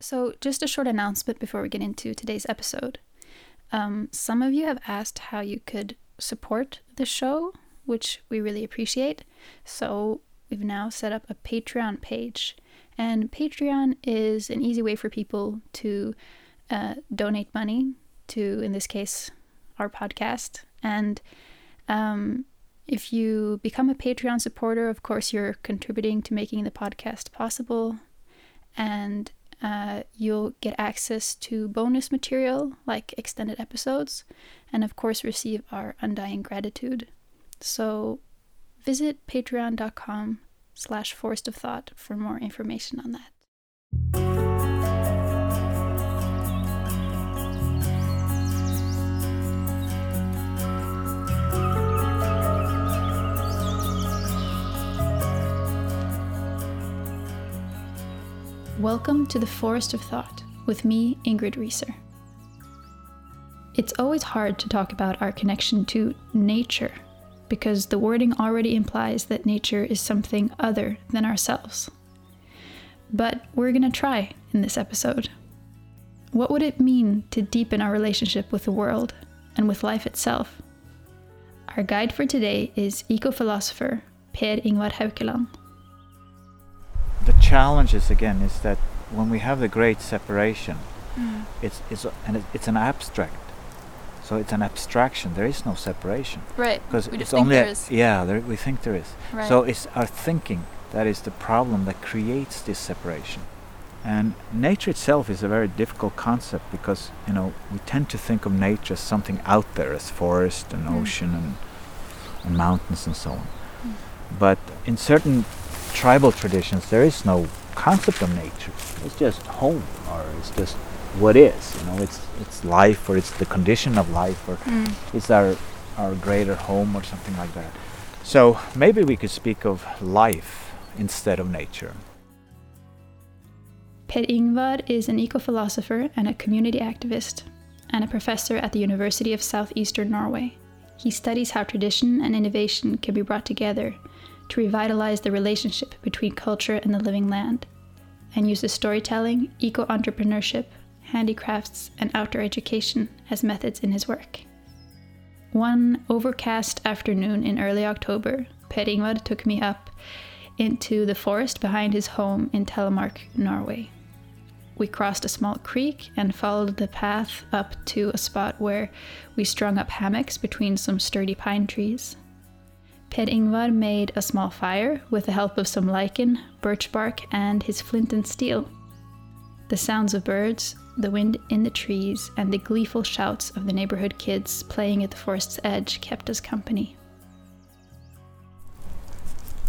So, just a short announcement before we get into today's episode. Um, some of you have asked how you could support the show, which we really appreciate. So, we've now set up a Patreon page. And Patreon is an easy way for people to uh, donate money to, in this case, our podcast. And um, if you become a Patreon supporter, of course, you're contributing to making the podcast possible. And uh, you'll get access to bonus material like extended episodes, and of course, receive our undying gratitude. So visit patreon.com slash forest of thought for more information on that. Welcome to the Forest of Thought with me, Ingrid Reeser. It's always hard to talk about our connection to nature because the wording already implies that nature is something other than ourselves. But we're going to try in this episode. What would it mean to deepen our relationship with the world and with life itself? Our guide for today is eco philosopher Per Ingvar Haukeland. The challenge is again is that when we have the great separation, it's it's a- and it, it's an abstract. So it's an abstraction. There is no separation Right. because it's think only there a- yeah. There, we think there is. Right. So it's our thinking that is the problem that creates this separation. And nature itself is a very difficult concept because you know we tend to think of nature as something out there, as forest and Mm. ocean and, and mountains and so on. Mm. But in certain tribal traditions, there is no concept of nature. It's just home, or it's just what is. You know, it's it's life, or it's the condition of life, or Mm. it's our our greater home, or something like that. So maybe we could speak of life instead of nature. Per Ingvar is an eco philosopher and a community activist, and a professor at the University of Southeastern Norway. He studies how tradition and innovation can be brought together to revitalize the relationship between culture and the living land, and uses storytelling, eco entrepreneurship, handicrafts, and outdoor education as methods in his work. One overcast afternoon in early October, Per took me up into the forest behind his home in Telemark, Norway. We crossed a small creek and followed the path up to a spot where we strung up hammocks between some sturdy pine trees. Per Ingvar made a small fire with the help of some lichen, birch bark, and his flint and steel. The sounds of birds, the wind in the trees, and the gleeful shouts of the neighborhood kids playing at the forest's edge kept us company.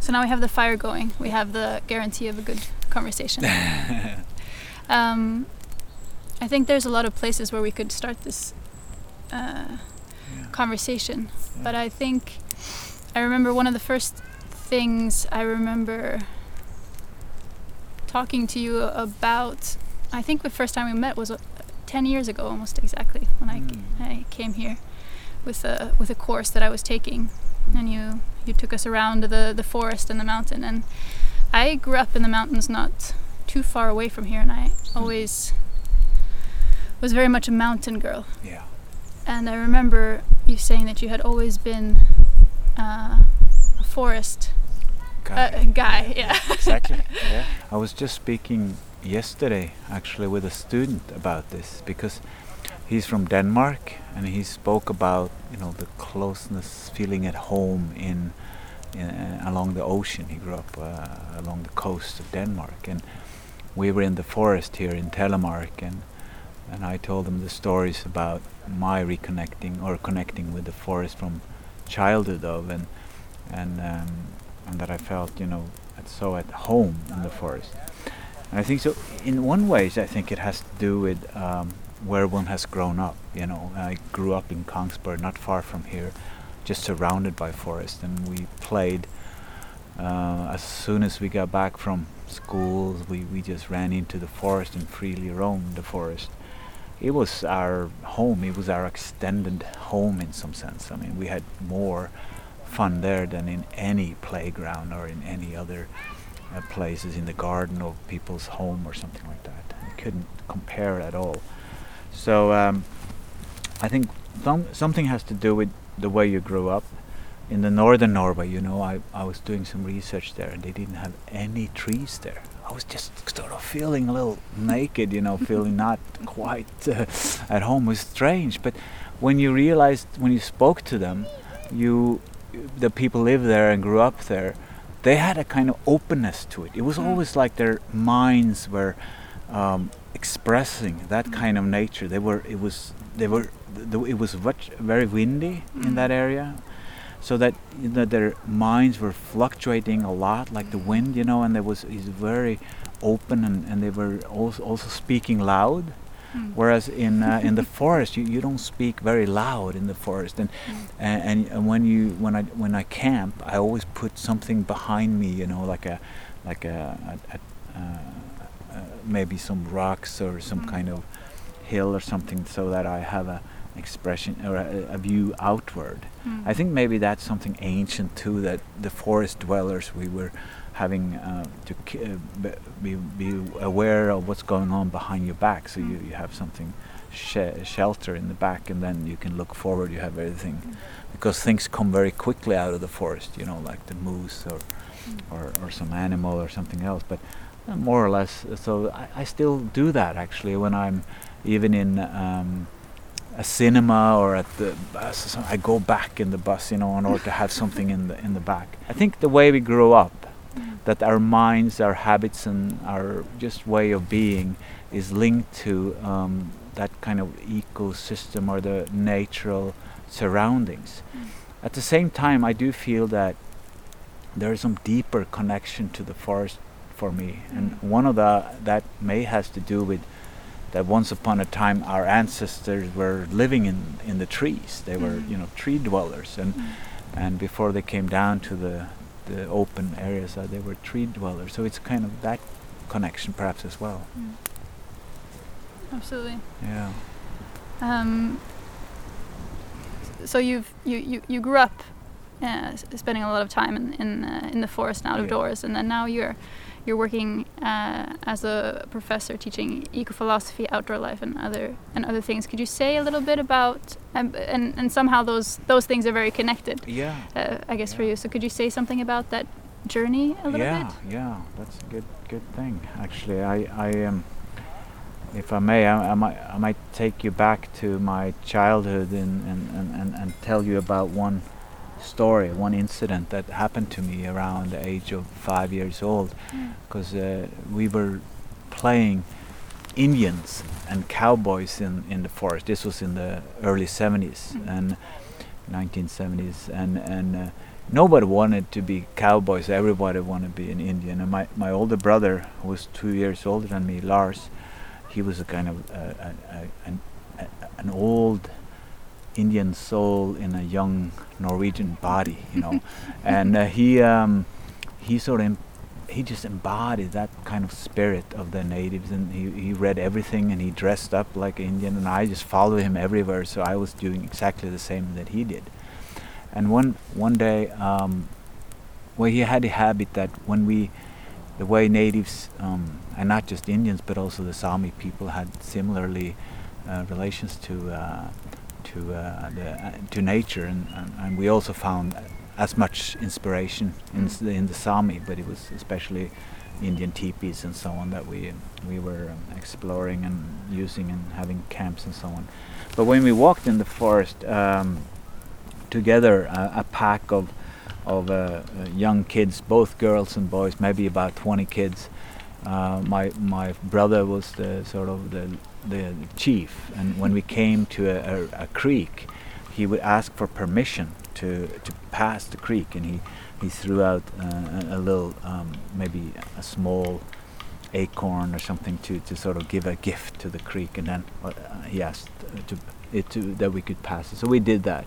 So now we have the fire going. We have the guarantee of a good conversation. um, I think there's a lot of places where we could start this uh, conversation, but I think I remember one of the first things I remember talking to you about. I think the first time we met was uh, 10 years ago, almost exactly, when I, Mm. I came here with a with a course that I was taking, and you you took us around the the forest and the mountain. And I grew up in the mountains, not too far away from here, and I always was very much a mountain girl. Yeah. And I remember you saying that you had always been uh, a forest uh, guy. Yeah. exactly. Yeah. I was just speaking yesterday actually with a student about this because he's from Denmark and he spoke about you know the closeness, feeling at home in, in uh, along the ocean. He grew up uh, along the coast of Denmark and we were in the forest here in Telemark and and I told him the stories about my reconnecting or connecting with the forest from childhood of and and um, and that I felt you know so at home in the forest. And I think so. In one ways, I think it has to do with um, where one has grown up. You know, I grew up in Kongsberg, not far from here, just surrounded by forest, and we played. Uh, as soon as we got back from school, we, we just ran into the forest and freely roamed the forest. It was our home. It was our extended home in some sense. I mean, we had more fun there than in any playground or in any other uh, places in the garden of people's home or something like that. I couldn't compare at all. So um, I think some, something has to do with the way you grew up. In the northern Norway, you know, I, I was doing some research there and they didn't have any trees there. I was just sort of feeling a little naked, you know, feeling not quite uh, at home. It was strange, but when you realized, when you spoke to them, you, the people live there and grew up there, they had a kind of openness to it. It was Mm. always like their minds were um, expressing that kind of nature. They were. It was. They were. th- It was very windy in that area, so that you know, their minds were fluctuating a lot, like the wind, you know. And there was. He's very open, and, and they were also also speaking loud. Mm. Whereas in uh, in the forest, you, you don't speak very loud in the forest, and, and and and when you when I when I camp, I always put something behind me, you know, like a like a, a, a uh, uh, maybe some rocks or some Mm. kind of hill or something, so that I have a expression or a, a view outward. Mm. I think maybe that's something ancient too that the forest dwellers we were having uh, to uh, be- be, be aware of what's going on behind your back, so you, you have something sh- shelter in the back, and then you can look forward. You have everything because things come very quickly out of the forest, you know, like the moose or or, or some animal or something else. But uh, more or less, so I, I still do that actually when I'm even in. Um, a cinema or at the bus. I go back in the bus, you know, in order to have something in the in the back. I think the way we grow up, that our minds, our habits, and our just way of being is linked to um, that kind of ecosystem or the natural surroundings. At the same time, I do feel that there is some deeper connection to the forest for me, and one of the that may has to do with that once upon a time our ancestors were living in in the trees. They were Mm. you know tree dwellers, and and before they came down to the the open areas, uh, they were tree dwellers. So it's kind of that connection perhaps as well. Absolutely. Yeah. Um, so you've you, you, you grew up uh, spending a lot of time in in, uh, in the forest and out of doors, and then now you're you're working uh, as a professor teaching eco-philosophy, outdoor life, and other and other things. Could you say a little bit about um, and and somehow those those things are very connected, Yeah. uh, I guess for you. So could you say something about that journey a little yeah, bit? yeah, that's a good good thing. Actually, I I um, if I may, I, I might I might take you back to my childhood and and, and, and, and tell you about one story, one incident that happened to me around the age of five years old, Mm. because uh, we were playing Indians and cowboys in, in the forest. This was in the early 70s Mm. and 1970s, and and uh, nobody wanted to be cowboys. Everybody wanted to be an Indian. And my, my older brother, who was two years older than me, Lars, he was a kind of uh, a, a, an, a, an old Indian soul in a young Norwegian body, you know, and uh, he um, he sort of he just embodied that kind of spirit of the natives, and he, he read everything, and he dressed up like Indian, and I just followed him everywhere, so I was doing exactly the same that he did. And one one day, um, well, he had a habit that when we, the way natives, um, and not just Indians, but also the Sami people had similarly uh, relations to uh, to uh, the uh, to nature, and, and, and we also found as much inspiration in s- in the Sami, but it was especially Indian teepees and so on that we we were um, exploring and using and having camps and so on. But when we walked in the forest um, together, uh, a pack of of uh, uh, young kids, both girls and boys, maybe about 20 kids. Uh, my my brother was the sort of the the chief, and when we came to a, a, a creek, he would ask for permission to to pass the creek, and he he threw out uh, a, little um, maybe a small acorn or something to, to sort of give a gift to the creek, and then uh, he asked uh, to it to that we could pass it. So we did that,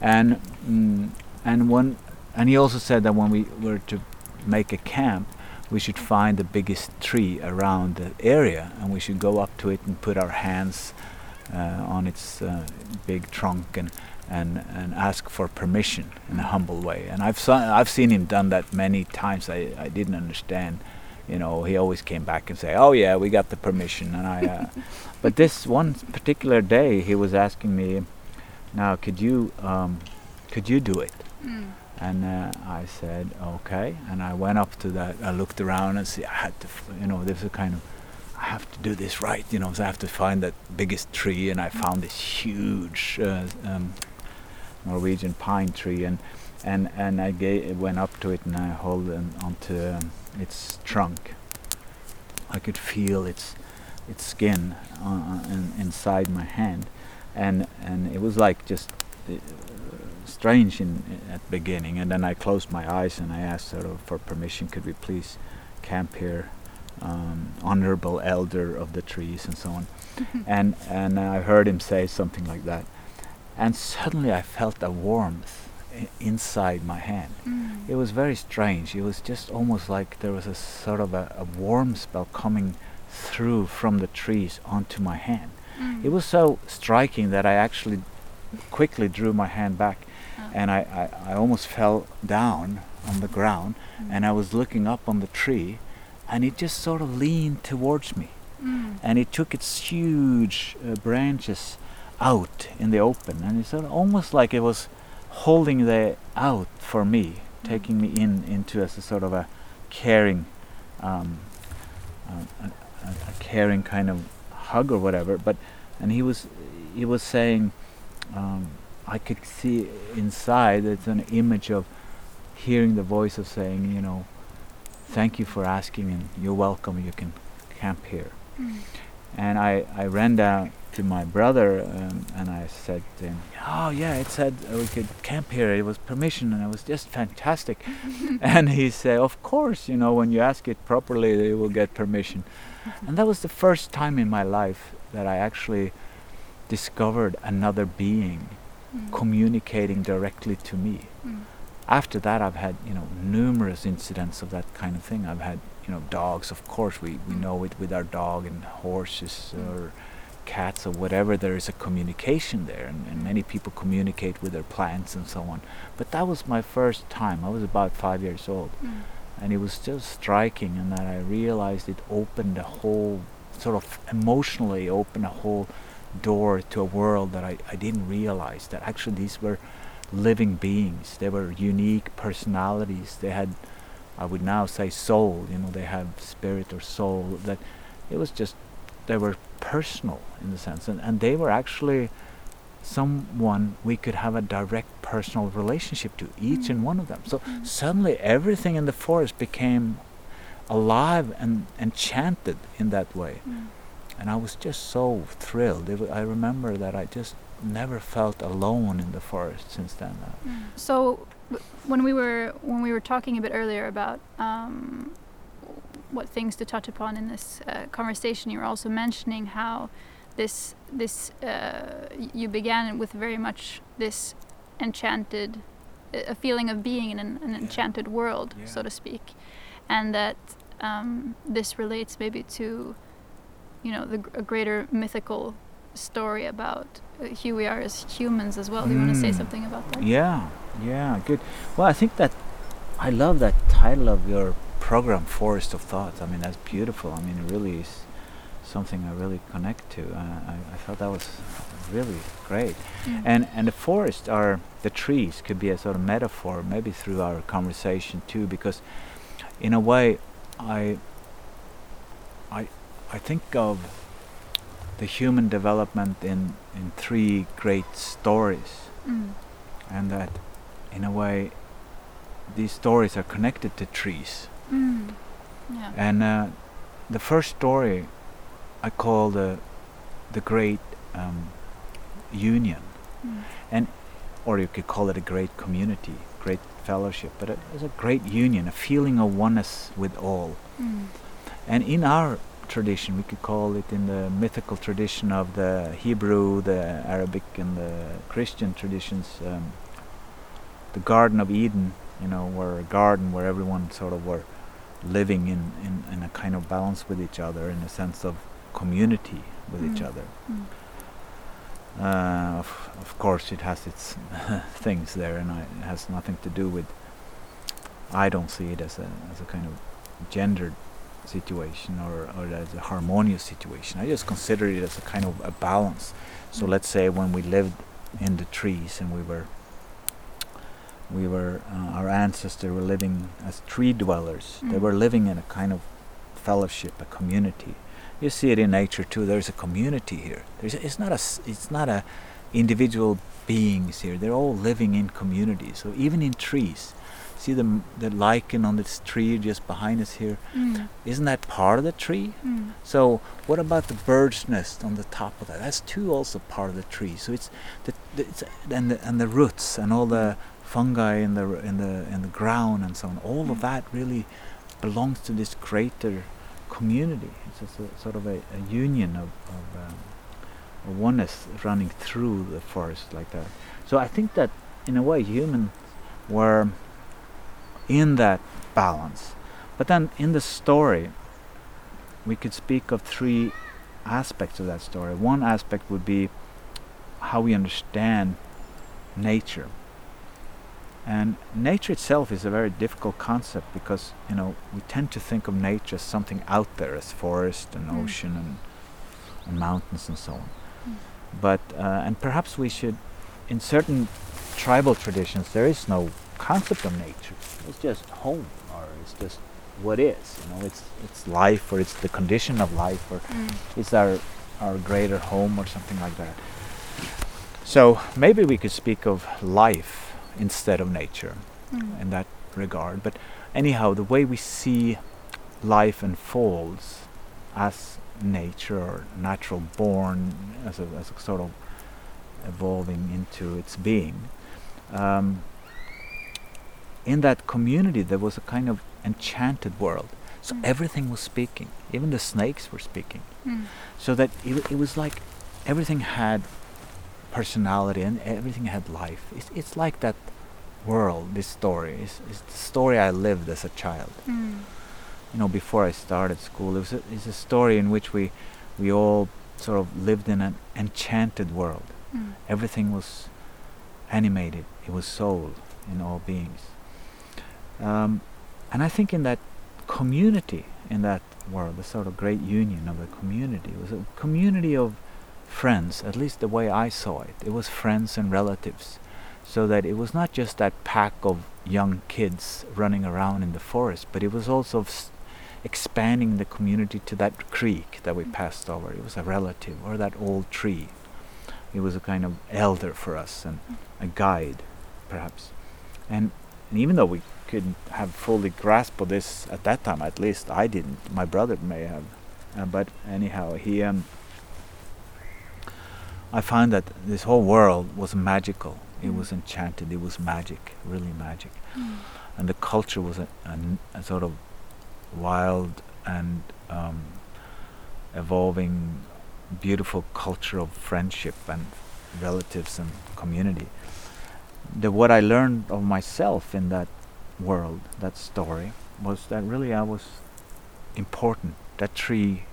and mm, and one and he also said that when we were to make a camp, we should find the biggest tree around the area, and we should go up to it and put our hands uh, on its uh, big trunk and. And, and ask for permission in a humble way, and I've I've seen him done that many times. I, I didn't understand you know, he always came back and say, "Oh yeah, we got the permission." And I, uh, but this one particular day, he was asking me, "Now, could you, um, could you do it?" Mm. And uh, I said, "Okay." And I went up to that. I looked around and see. I had to, you know, there's a kind of, I have to do this right, you know. So I have to find that biggest tree, and I found this huge uh, um, Norwegian pine tree, and and and I ga- went up to it and I hold on onto um, its trunk. I could feel its its skin uh, in, inside my hand, and and it was like just uh, strange in, at the beginning. And then I closed my eyes and I asked sort of for permission. Could we please camp here, um, honorable elder of the trees and so on. and and I heard him say something like that, and suddenly I felt a warmth inside my hand. Mm. It was very strange. It was just almost like there was a sort of a, a warm spell coming through from the trees onto my hand. Mm. It was so striking that I actually quickly drew my hand back Oh. and I, I, I almost fell down on the ground Mm. and I was looking up on the tree and it just sort of leaned towards me Mm. and it took its huge uh, branches out in the open and it's sort of almost like it was holding the out for me Mm. taking me in into as a sort of a caring um, a, a, a caring kind of hug or whatever but and he was he was saying um, I could see inside it's an image of hearing the voice of saying you know thank you for asking and you're welcome you can camp here Mm. and I, I ran down to my brother um, and I said to him, "Oh yeah, it said we could camp here. It was permission, and it was just fantastic." and he said, "Of course, you know, when you ask it properly, you will get permission." and that was the first time in my life that I actually discovered another being Mm. communicating directly to me. Mm. After that, I've had you know numerous incidents of that kind of thing. I've had you know dogs. Of course, we, we Mm. know it with our dog and horses Mm. or cats or whatever. There is a communication there, and, and many people communicate with their plants and so on. But that was my first time. I was about five years old, Mm. and it was still striking. And that I realized it opened a whole sort of emotionally opened a whole door to a world that I, I didn't realize that actually these were living beings. They were unique personalities. They had, I would now say, soul. You know, they have spirit or soul. That it was just they were personal in the sense, and, and they were actually someone we could have a direct personal relationship to each and Mm. one of them. So Mm. suddenly everything in the forest became alive and enchanted in that way Mm. And I was just so thrilled. It I remember that I just never felt alone in the forest since then. Uh, Mm. So when we were when we were talking a bit earlier about um, what things to touch upon in this uh, conversation, you were also mentioning how this this uh, you began with very much this enchanted a a feeling of being in an, an Yeah. enchanted world, Yeah. so to speak, and that um, this relates maybe to you know the, a greater mythical story about uh, who we are as humans as well. Do you want to say Mm. something about that? yeah, yeah, good. Well, I think that I love that title of your program, Forest of Thoughts. I mean, that's beautiful. I mean, it really is something I really connect to. Uh, I, I thought that was really great. Mm. And and the forest are the trees could be a sort of metaphor, maybe through our conversation too, because in a way, I I think of the human development in in three great stories, Mm. and that in a way these stories are connected to trees. Mm. Yeah. And uh, the first story I call the the great um, union Mm. or you could call it a great community, great fellowship, but it was a great union, a feeling of oneness with all. Mm. And in our tradition, we could call it in the mythical tradition of the Hebrew, the Arabic, and the Christian traditions, um, the Garden of Eden, you know, where a garden where everyone sort of were living in, in, in a kind of balance with each other, in a sense of community with each Mm. other. Mm. Uh, of, of course, it has its things there, and I, it has nothing to do with. I don't see it as a as a kind of gendered situation or, or as a harmonious situation. I just consider it as a kind of a balance. So Mm. let's say when we lived in the trees and we were we were uh, our ancestors were living as tree dwellers. They Mm. were living in a kind of fellowship, a community. You see it in nature too. There's a community here. There's it's not a it's not a individual beings here. They're all living in community. So even in trees, see the the lichen on this tree just behind us here. Mm. Isn't that part of the tree? Mm. So what about the bird's nest on the top of that? That's too also part of the tree. So it's the, the it's, and the and the roots and all the fungi in the in the in the ground and so on. All of Mm. that really belongs to this greater community. It's just a, sort of a, a union of, of um, a oneness running through the forest like that. So I think that in a way humans were in that balance. But then in the story, we could speak of three aspects of that story. One aspect would be how we understand nature. And nature itself is a very difficult concept because you know we tend to think of nature as something out there, as forest and Mm. ocean and, and mountains and so on. Mm. But uh, and perhaps we should, in certain tribal traditions, there is no concept of nature. It's just home, or it's just what is. You know, it's it's life, or it's the condition of life, or Mm. it's our our greater home, or something like that. So maybe we could speak of life instead of nature Mm. in that regard. But anyhow, the way we see life unfolds as nature or natural born, as a, as a sort of evolving into its being. Um, in that community, there was a kind of enchanted world. So Mm. everything was speaking. Even the snakes were speaking. Mm. So that it, it was like everything had personality and everything had life. It's, it's like that world, this story. It's, it's the story I lived as a child. Mm. You know, before I started school, it was a, it's a story in which we, we all sort of lived in an enchanted world. Mm. Everything was animated. It was soul in all beings. Um, and I think in that community, in that world, the sort of great union of the community, was a community of friends, at least the way I saw it. It was friends and relatives. So that it was not just that pack of young kids running around in the forest, but it was also expanding the community to that creek that we passed over. It was a relative, or that old tree. It was a kind of elder for us and a guide, perhaps. And, and even though we couldn't have fully grasped of this at that time, at least I didn't. My brother may have, uh, but anyhow, he. Um, I found that this whole world was magical. It Mm. was enchanted. It was magic, really magic, Mm. and the culture was a, a a sort of wild and um, evolving, beautiful culture of friendship and relatives and community. The what I learned of myself in that world, that story, was that really I was important. That tree,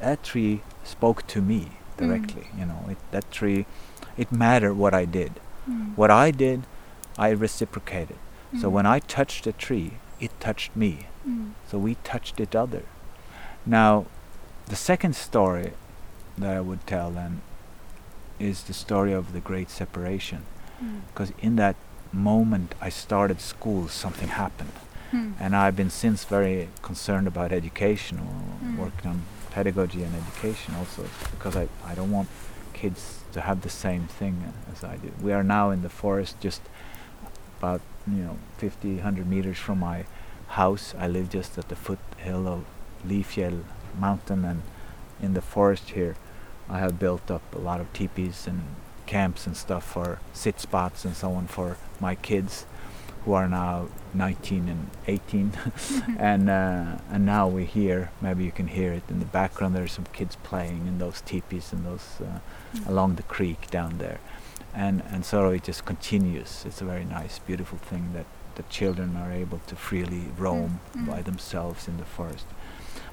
that tree spoke to me directly. You know, it, that tree, it mattered what I did. Mm. What I did, I reciprocated. So Mm. when I touched the tree, it touched me. Mm. So we touched each other. Now, the second story that I would tell then is the story of the great separation. Mm. Because in that moment I started school, something happened. Mm. And I've been since very concerned about education, or Mm. working on pedagogy and education also, because I, I don't want kids to have the same thing as I do. We are now in the forest just about, you know, 50, 100 meters from my house. I live just at the foothill of Lifjell mountain and in the forest here I have built up a lot of teepees and camps and stuff for sit spots and so on for my kids who are now 19 and 18 and uh, and now we're here. Maybe you can hear it in the background. There's some kids playing in those teepees and those uh, Mm. along the creek down there. And and so it just continues. It's a very nice beautiful thing that the children are able to freely roam Mm. by themselves in the forest.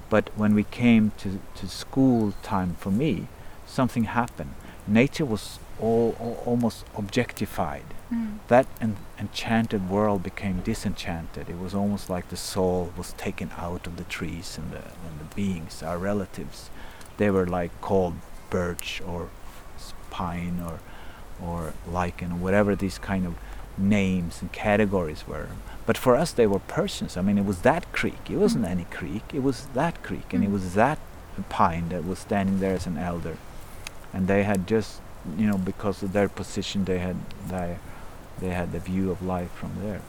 But when we came to to school time for me something happened. Nature was all, all almost objectified. Mm. That en- enchanted world became disenchanted. It was almost like the soul was taken out of the trees and the, and the beings, our relatives. They were like called birch or pine or or lichen or whatever these kind of names and categories were. But for us, they were persons. I mean, it was that creek. It wasn't Mm. any creek. It was that creek, and it Mm. was that pine that was standing there as an elder. And they had just, you know, because of their position, they had they, they had the view of life from there.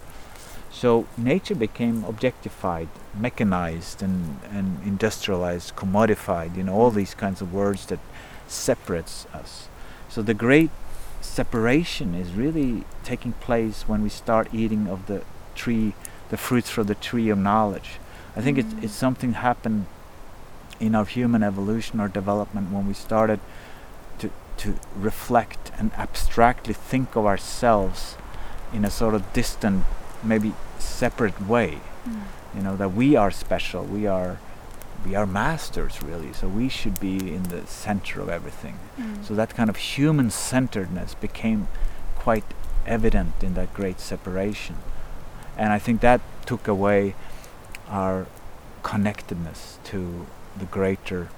So nature became objectified, mechanized, and, and industrialized, commodified. You know, all these kinds of words that separates us. So the great separation is really taking place when we start eating of the tree, the fruits from the tree of knowledge. I think it's, Mm. it's something happened in our human evolution or development when we started to, reflect and abstractly think of ourselves in a sort of distant, maybe separate way. Mm. You know, that we are special, we are we are masters really, so we should be in the center of everything. Mm. So that kind of human centeredness became quite evident in that great separation. And I think that took away our connectedness to the greater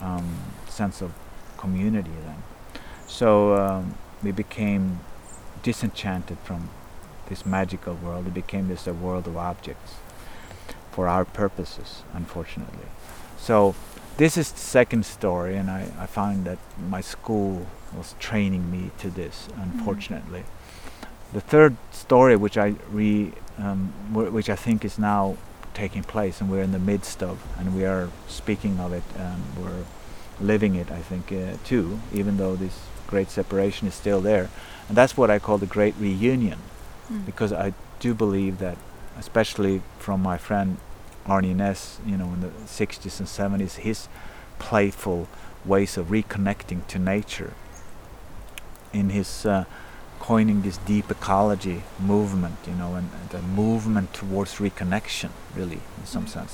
um, sense of community then. So um, we became disenchanted from this magical world. It became just a world of objects for our purposes, unfortunately. So this is the second story, and I, I found that my school was training me to this, unfortunately. The third story, which I re, um, wh- which I think is now taking place, and we're in the midst of, and we are speaking of it, and we're living it, I think, uh, too, even though this great separation is still there. And that's what I call the great reunion Mm. because I do believe that, especially from my friend Arne Næss, you know, in the 60s and 70s, his playful ways of reconnecting to nature, in his uh, coining this deep ecology movement, you know, and, and the movement towards reconnection, really, in some Mm. sense.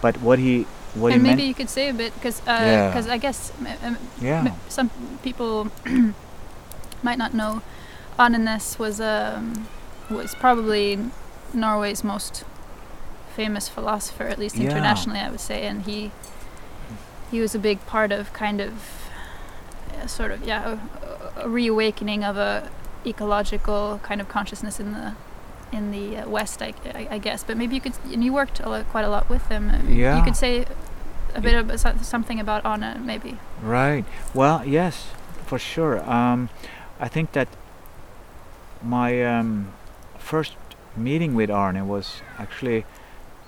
But what he, what and he maybe you could say a bit because Yeah. because I guess m- m- yeah, m- some people might not know Arne Næss was um, was probably Norway's most famous philosopher, at least Yeah. internationally, I would say, and he he was a big part of kind of uh, sort of yeah a, a reawakening of a ecological kind of consciousness in the in the uh, West, I, I, I guess. But maybe you could and you worked a lot, quite a lot with him. uh, Yeah. you could say a bit so- something about Arne, maybe. Right. Well, yes, for sure. Um, I think that my um, first meeting with Arne was actually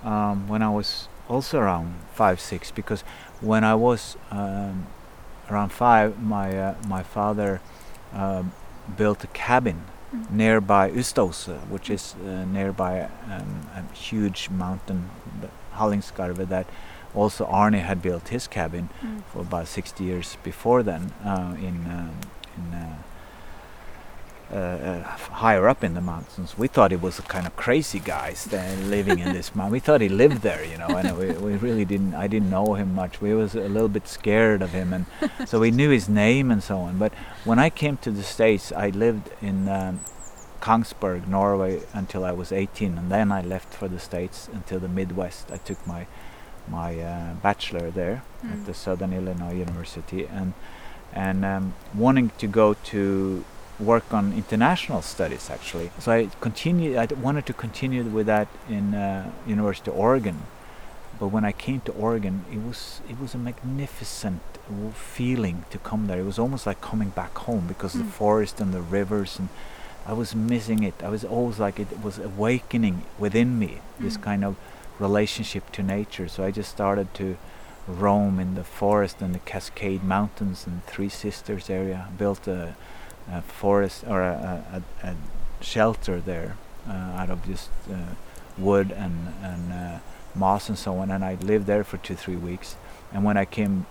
um, when I was also around five, six, because when I was um, around five, my uh, my father um, built a cabin Mm. nearby Ustaoset, which is uh, nearby um, a huge mountain, the Hallingskarvet, that also Arne had built his cabin Mm. for about 60 years before then uh, in um, in uh, uh, higher up in the mountains. We thought it was a kind of crazy guy living in this mountain. We thought he lived there, you know, and we, we really didn't. I didn't know him much. We was a little bit scared of him, and so we knew his name and so on. But when I came to the states, I lived in um, Kongsberg, Norway, until I was 18, and then I left for the states until the Midwest. I took my my uh, bachelor there Mm. at the Southern Illinois University, and and um, wanting to go to work on international studies actually. So I continued. I wanted to continue with that in uh, University of Oregon, but when I came to Oregon, it was it was a magnificent feeling to come there. It was almost like coming back home because Mm. the forest and the rivers and I was missing it. I was always like it was awakening within me this Mm. kind of relationship to nature. So I just started to roam in the forest and the Cascade Mountains and Three Sisters area. Built a, a forest or a, a, a, shelter there uh, out of just uh, wood and and uh, moss and so on. And I lived there for two three weeks. And when I came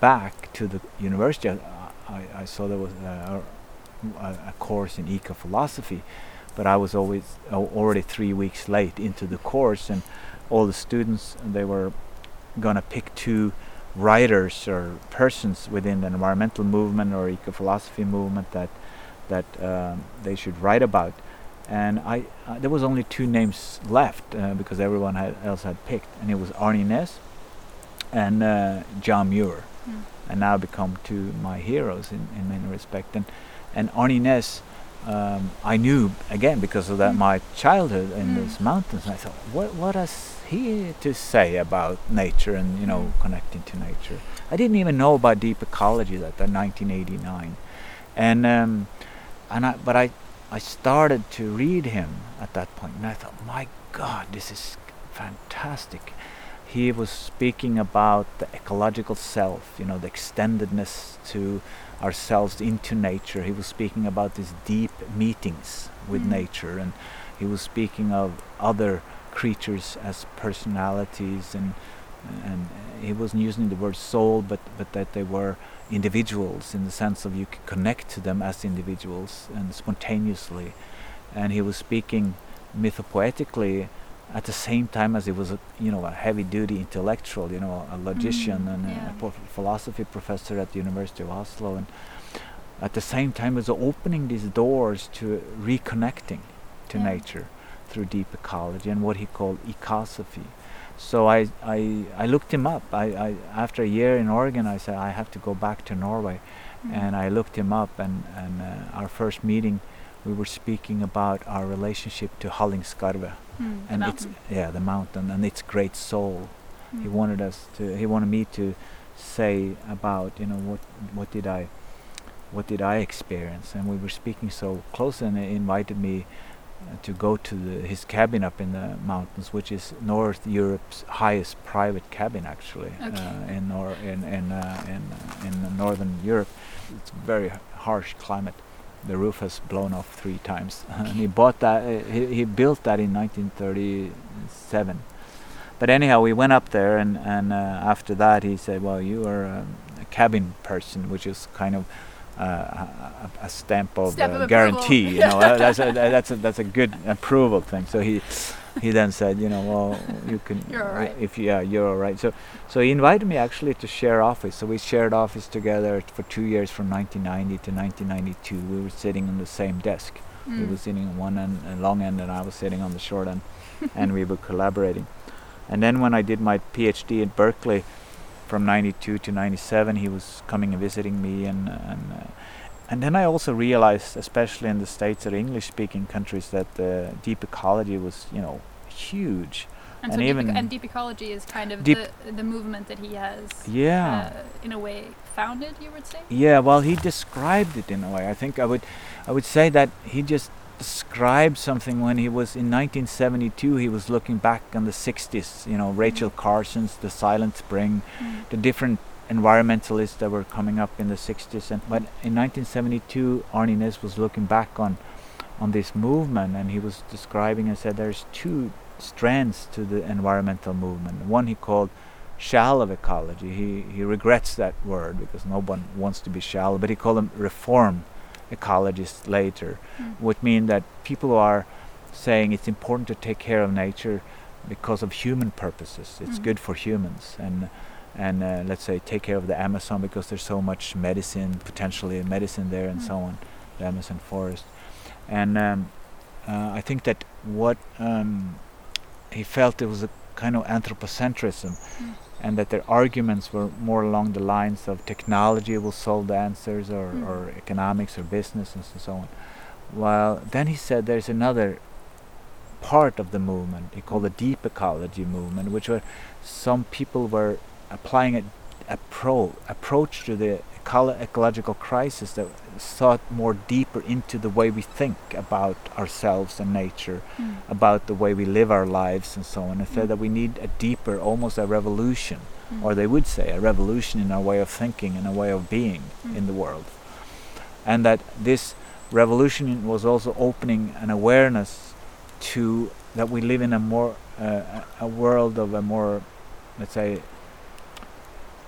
back to the university, I, I, I saw there was a, a, course in eco philosophy, but I was always al- already three weeks late into the course, and all the students they were gonna pick two writers or persons within the environmental movement or eco-philosophy movement that that um, they should write about. And I, uh, there was only two names left uh, because everyone had, else had picked, and it was Arne Næss and uh, John Muir, mm. and now become two my heroes in, in many respects. And and Arne Næss, um, I knew again because of that mm. my childhood in mm. those mountains. And I thought, what what has he to say about nature and you know connecting to nature? I didn't even know about deep ecology that that 1989, and um, and I but I I started to read him at that point, and I thought, my God, this is fantastic. He was speaking about the ecological self, you know, the extendedness to ourselves into nature. He was speaking about these deep meetings with mm. nature, and he was speaking of other creatures as personalities, and and he wasn't using the word soul, but but that they were individuals in the sense of you could connect to them as individuals and spontaneously. And he was speaking mythopoetically at the same time as he was a you know a heavy duty intellectual you know a logician mm, and yeah. a, philosophy professor at the University of Oslo and at the same time as opening these doors to reconnecting to yeah. nature through deep ecology and what he called ecosophy so I, I, I looked him up. I, I, after a year in Oregon, I said I have to go back to Norway, mm. and I looked him up. And, and uh, our first meeting, we were speaking about our relationship to Hallingskarvet, mm, and it's yeah the mountain and its great soul. Mm. He wanted us to. He wanted me to say about you know what what did I what did I experience, and we were speaking so close, and he invited me to go to the, his cabin up in the mountains, which is North Europe's highest private cabin, actually, okay. uh, in, nor in in uh, in, uh, in northern Europe. It's very harsh climate. The roof has blown off three times, and he bought that. Uh, he, he built that in 1937. But anyhow, we went up there, and and uh, after that, he said, "Well, you are um, a cabin person," which is kind of a, a, stamp of, uh, guarantee. You know, that's a, that's a that's a good approval thing. So he he then said, you know, well, you can you're all right. if yeah, you're all right. So so he invited me actually to share office. So we shared office together for two years from 1990 to 1992. We were sitting on the same desk. Mm. He was sitting on one end, uh, long end, and I was sitting on the short end, and we were collaborating. And then when I did my PhD at Berkeley from 92 to 97 he was coming and visiting me and and uh, and then I also realized especially in the states or English speaking countries that the deep ecology was you know huge. And, and so even deep and deep ecology is kind of the the movement that he has yeah. uh, in a way founded you would say? Yeah well he described it in a way. I think I would I would say that he just described something when he was in 1972 he was looking back on the 60s you know rachel carson's the silent spring mm. the different environmentalists that were coming up in the 60s and but in 1972 arne Næss was looking back on on this movement and he was describing and said there's two strands to the environmental movement. One he called shallow ecology. He he regrets that word because no one wants to be shallow but he called them reform ecologists later, mm. would mean that people are saying it's important to take care of nature because of human purposes. It's mm. good for humans, and and uh, let's say take care of the Amazon because there's so much medicine, potentially medicine there, and mm. so on, the Amazon forest. And um, uh, I think that what um, he felt it was a kind of anthropocentrism mm and that their arguments were more along the lines of technology will solve the answers or, mm. or economics or business and so on. While then he said there's another part of the movement he called the deep ecology movement, which were some people were applying a, a pro approach to the ecological crisis that thought more deeper into the way we think about ourselves and nature, mm. about the way we live our lives and so on, and said mm. that we need a deeper, almost a revolution, mm. or they would say a revolution in our way of thinking and a way of being mm. in the world. And that this revolution was also opening an awareness to that we live in a more uh, a world of a more let's say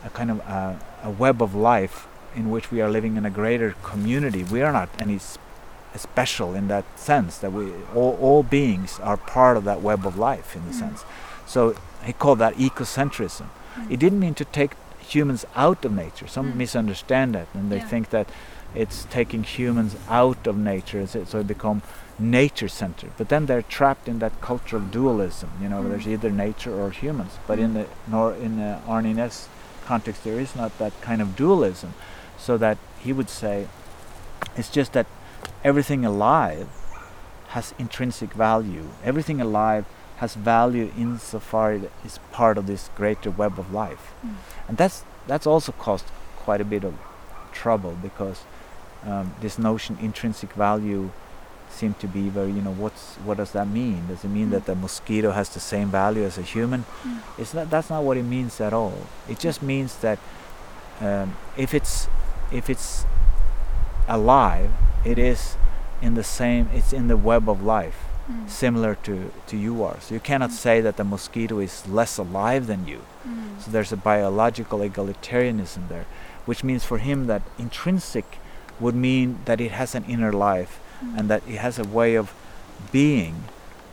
a kind of a, a web of life in which we are living in a greater community. We are not any special in that sense that we all, all beings are part of that web of life in the mm. sense. So he called that ecocentrism. Mm. It didn't mean to take humans out of nature. Some Mm. misunderstand that and they Yeah. think that it's taking humans out of nature, so so they become nature centered. But then they're trapped in that cultural dualism. You know, Mm. there's either nature or humans. But in Mm. the nor in the Arne Næss context, there is not that kind of dualism. So that he would say, it's just that everything alive has intrinsic value. Everything alive has value insofar it is part of this greater web of life. Mm. And that's that's also caused quite a bit of trouble because um, this notion intrinsic value seemed to be very you know what's what does that mean? Does it mean Mm. that the mosquito has the same value as a human? Mm. It's not that's not what it means at all. It just means that um, if it's if it's alive, it is in the same it's in the web of life Mm. similar to, to you are. So you cannot Mm. say that the mosquito is less alive than you. Mm. So there's a biological egalitarianism there, which means for him that intrinsic would mean that it has an inner life Mm. and that it has a way of being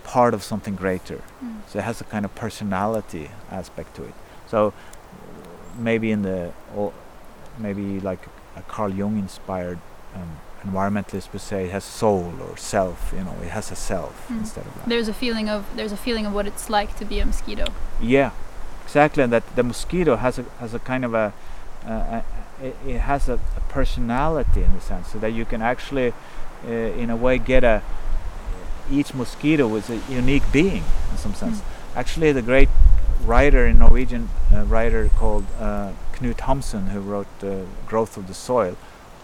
part of something greater. Mm. So it has a kind of personality aspect to it. So maybe in the, or maybe like a Carl Jung inspired um, environmentalist would say it has soul or self, you know, it has a self Mm. instead of that. There's a feeling of there's a feeling of what it's like to be a mosquito. Yeah, exactly. And that the mosquito has a has a kind of a, uh, a it, it has a, a personality in the sense so that you can actually, uh, in a way, get a each mosquito is a unique being in some sense. Actually, the great writer in Norwegian uh, writer called uh, Knut Hamsun, who wrote uh, "Growth of the Soil,"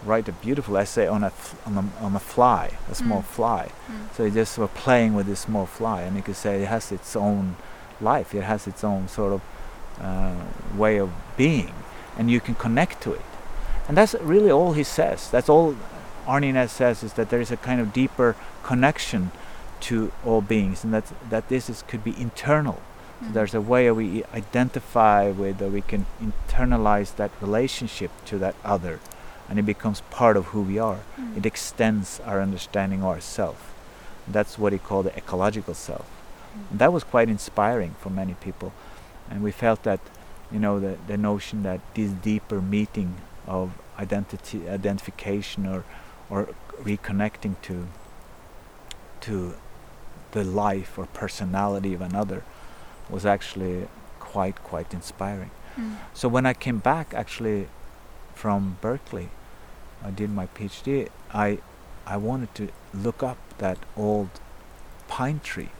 write a beautiful essay on a f- on a, on a fly, a small Mm. fly. Mm. So he just were playing with this small fly, and you could say it has its own life. It has its own sort of uh, way of being, and you can connect to it. And that's really all he says. That's all Arne Næss says is that there is a kind of deeper connection to all beings, and that that this is could be internal. So Mm. there's a way we identify with, or we can internalize that relationship to that other, and it becomes part of who we are Mm. it extends our understanding of ourself. That's what he called the ecological self. And that was quite inspiring for many people. And we felt that, you know, the, the notion that this deeper meeting of identity, identification or, or reconnecting to, to the life or personality of another was actually quite, quite inspiring. Mm. So when I came back actually from Berkeley, I did my PhD. I I wanted to look up that old pine tree,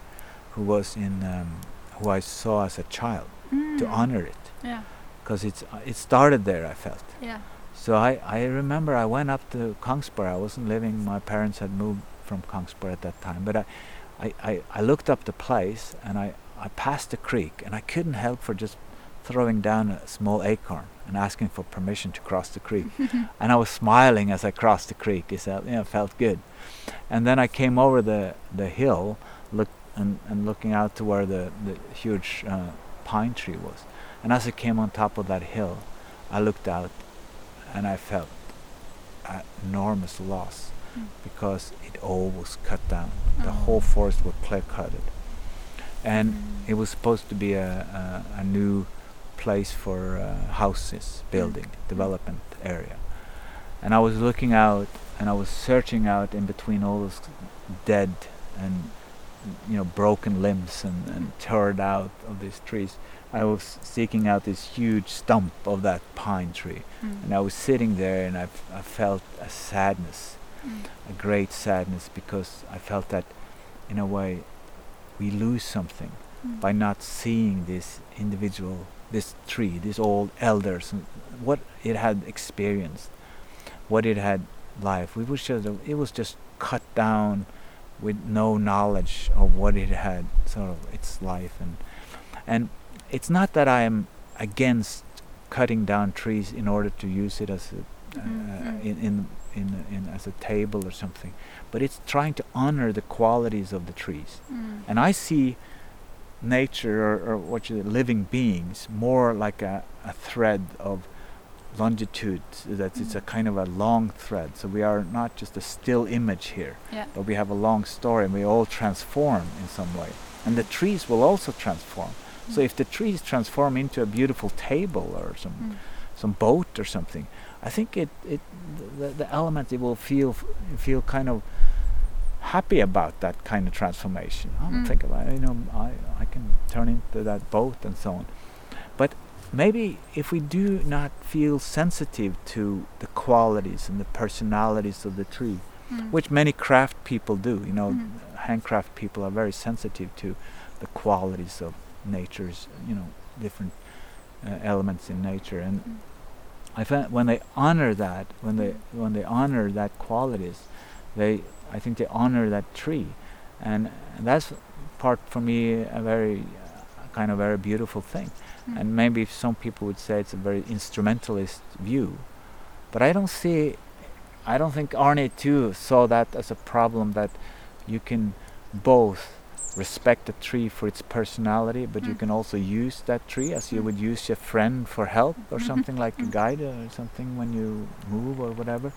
who was in um, who I saw as a child to Mm. honor it, Yeah. because it's uh, it started there. I felt. Yeah. So I, I remember I went up to Kongsberg. I wasn't living. My parents had moved from Kongsberg at that time. But I, I, I, I looked up the place and I, I passed the creek and I couldn't help for just throwing down a small acorn and asking for permission to cross the creek. and I was smiling as I crossed the creek. It felt, you know, felt good. And then I came over the, the hill, look and, and looking out to where the, the huge uh, pine tree was. And as I came on top of that hill, I looked out and I felt an enormous loss Mm. because it all was cut down. The Oh. whole forest was clear cutted. And Mm. it was supposed to be a, a, a new place for uh, houses, building, development area. And I was looking out and I was searching out in between all those dead and you know broken limbs and, and teared out of these trees. I was seeking out this huge stump of that pine tree, Mm. and I was sitting there, and I, f- I felt a sadness, Mm. a great sadness, because I felt that, in a way, we lose something Mm. by not seeing this individual, this tree, these old elders, and what it had experienced, what it had life. We just, it was just cut down with no knowledge of what it had, sort of its life, and and it's not that I am against cutting down trees in order to use it as a uh, Mhm. in, in in in as a table or something, but it's trying to honor the qualities of the trees. Mm. And I see nature or, or what you living beings more like a, a thread of longitude that it's a Mm. kind of a long thread so we are not just a still image here Yeah. but we have a long story and we all transform in some way and the trees will also transform so Mm. if the trees transform into a beautiful table or some Mm. some boat or something. I think it it the, the element it will feel feel kind of happy about that kind of transformation. I don't Mm. think about you know I I can turn into that boat and so on. But maybe if we do not feel sensitive to the qualities and the personalities of the tree, Mm. which many craft people do, you know, Mm. handcraft people are very sensitive to the qualities of nature's, you know, different uh, elements in nature and Mm. I find when they honor that, when they when they honor that qualities, they I think they honor that tree, and, that's part for me a very uh, kind of very beautiful thing. Mm. And maybe some people would say it's a very instrumentalist view, but I don't see. I don't think Arne too saw that as a problem that you can both respect the tree for its personality, but you Mm. can also use that tree as you Mm. would use your friend for help or something like a Mm. guide or something when you move or whatever.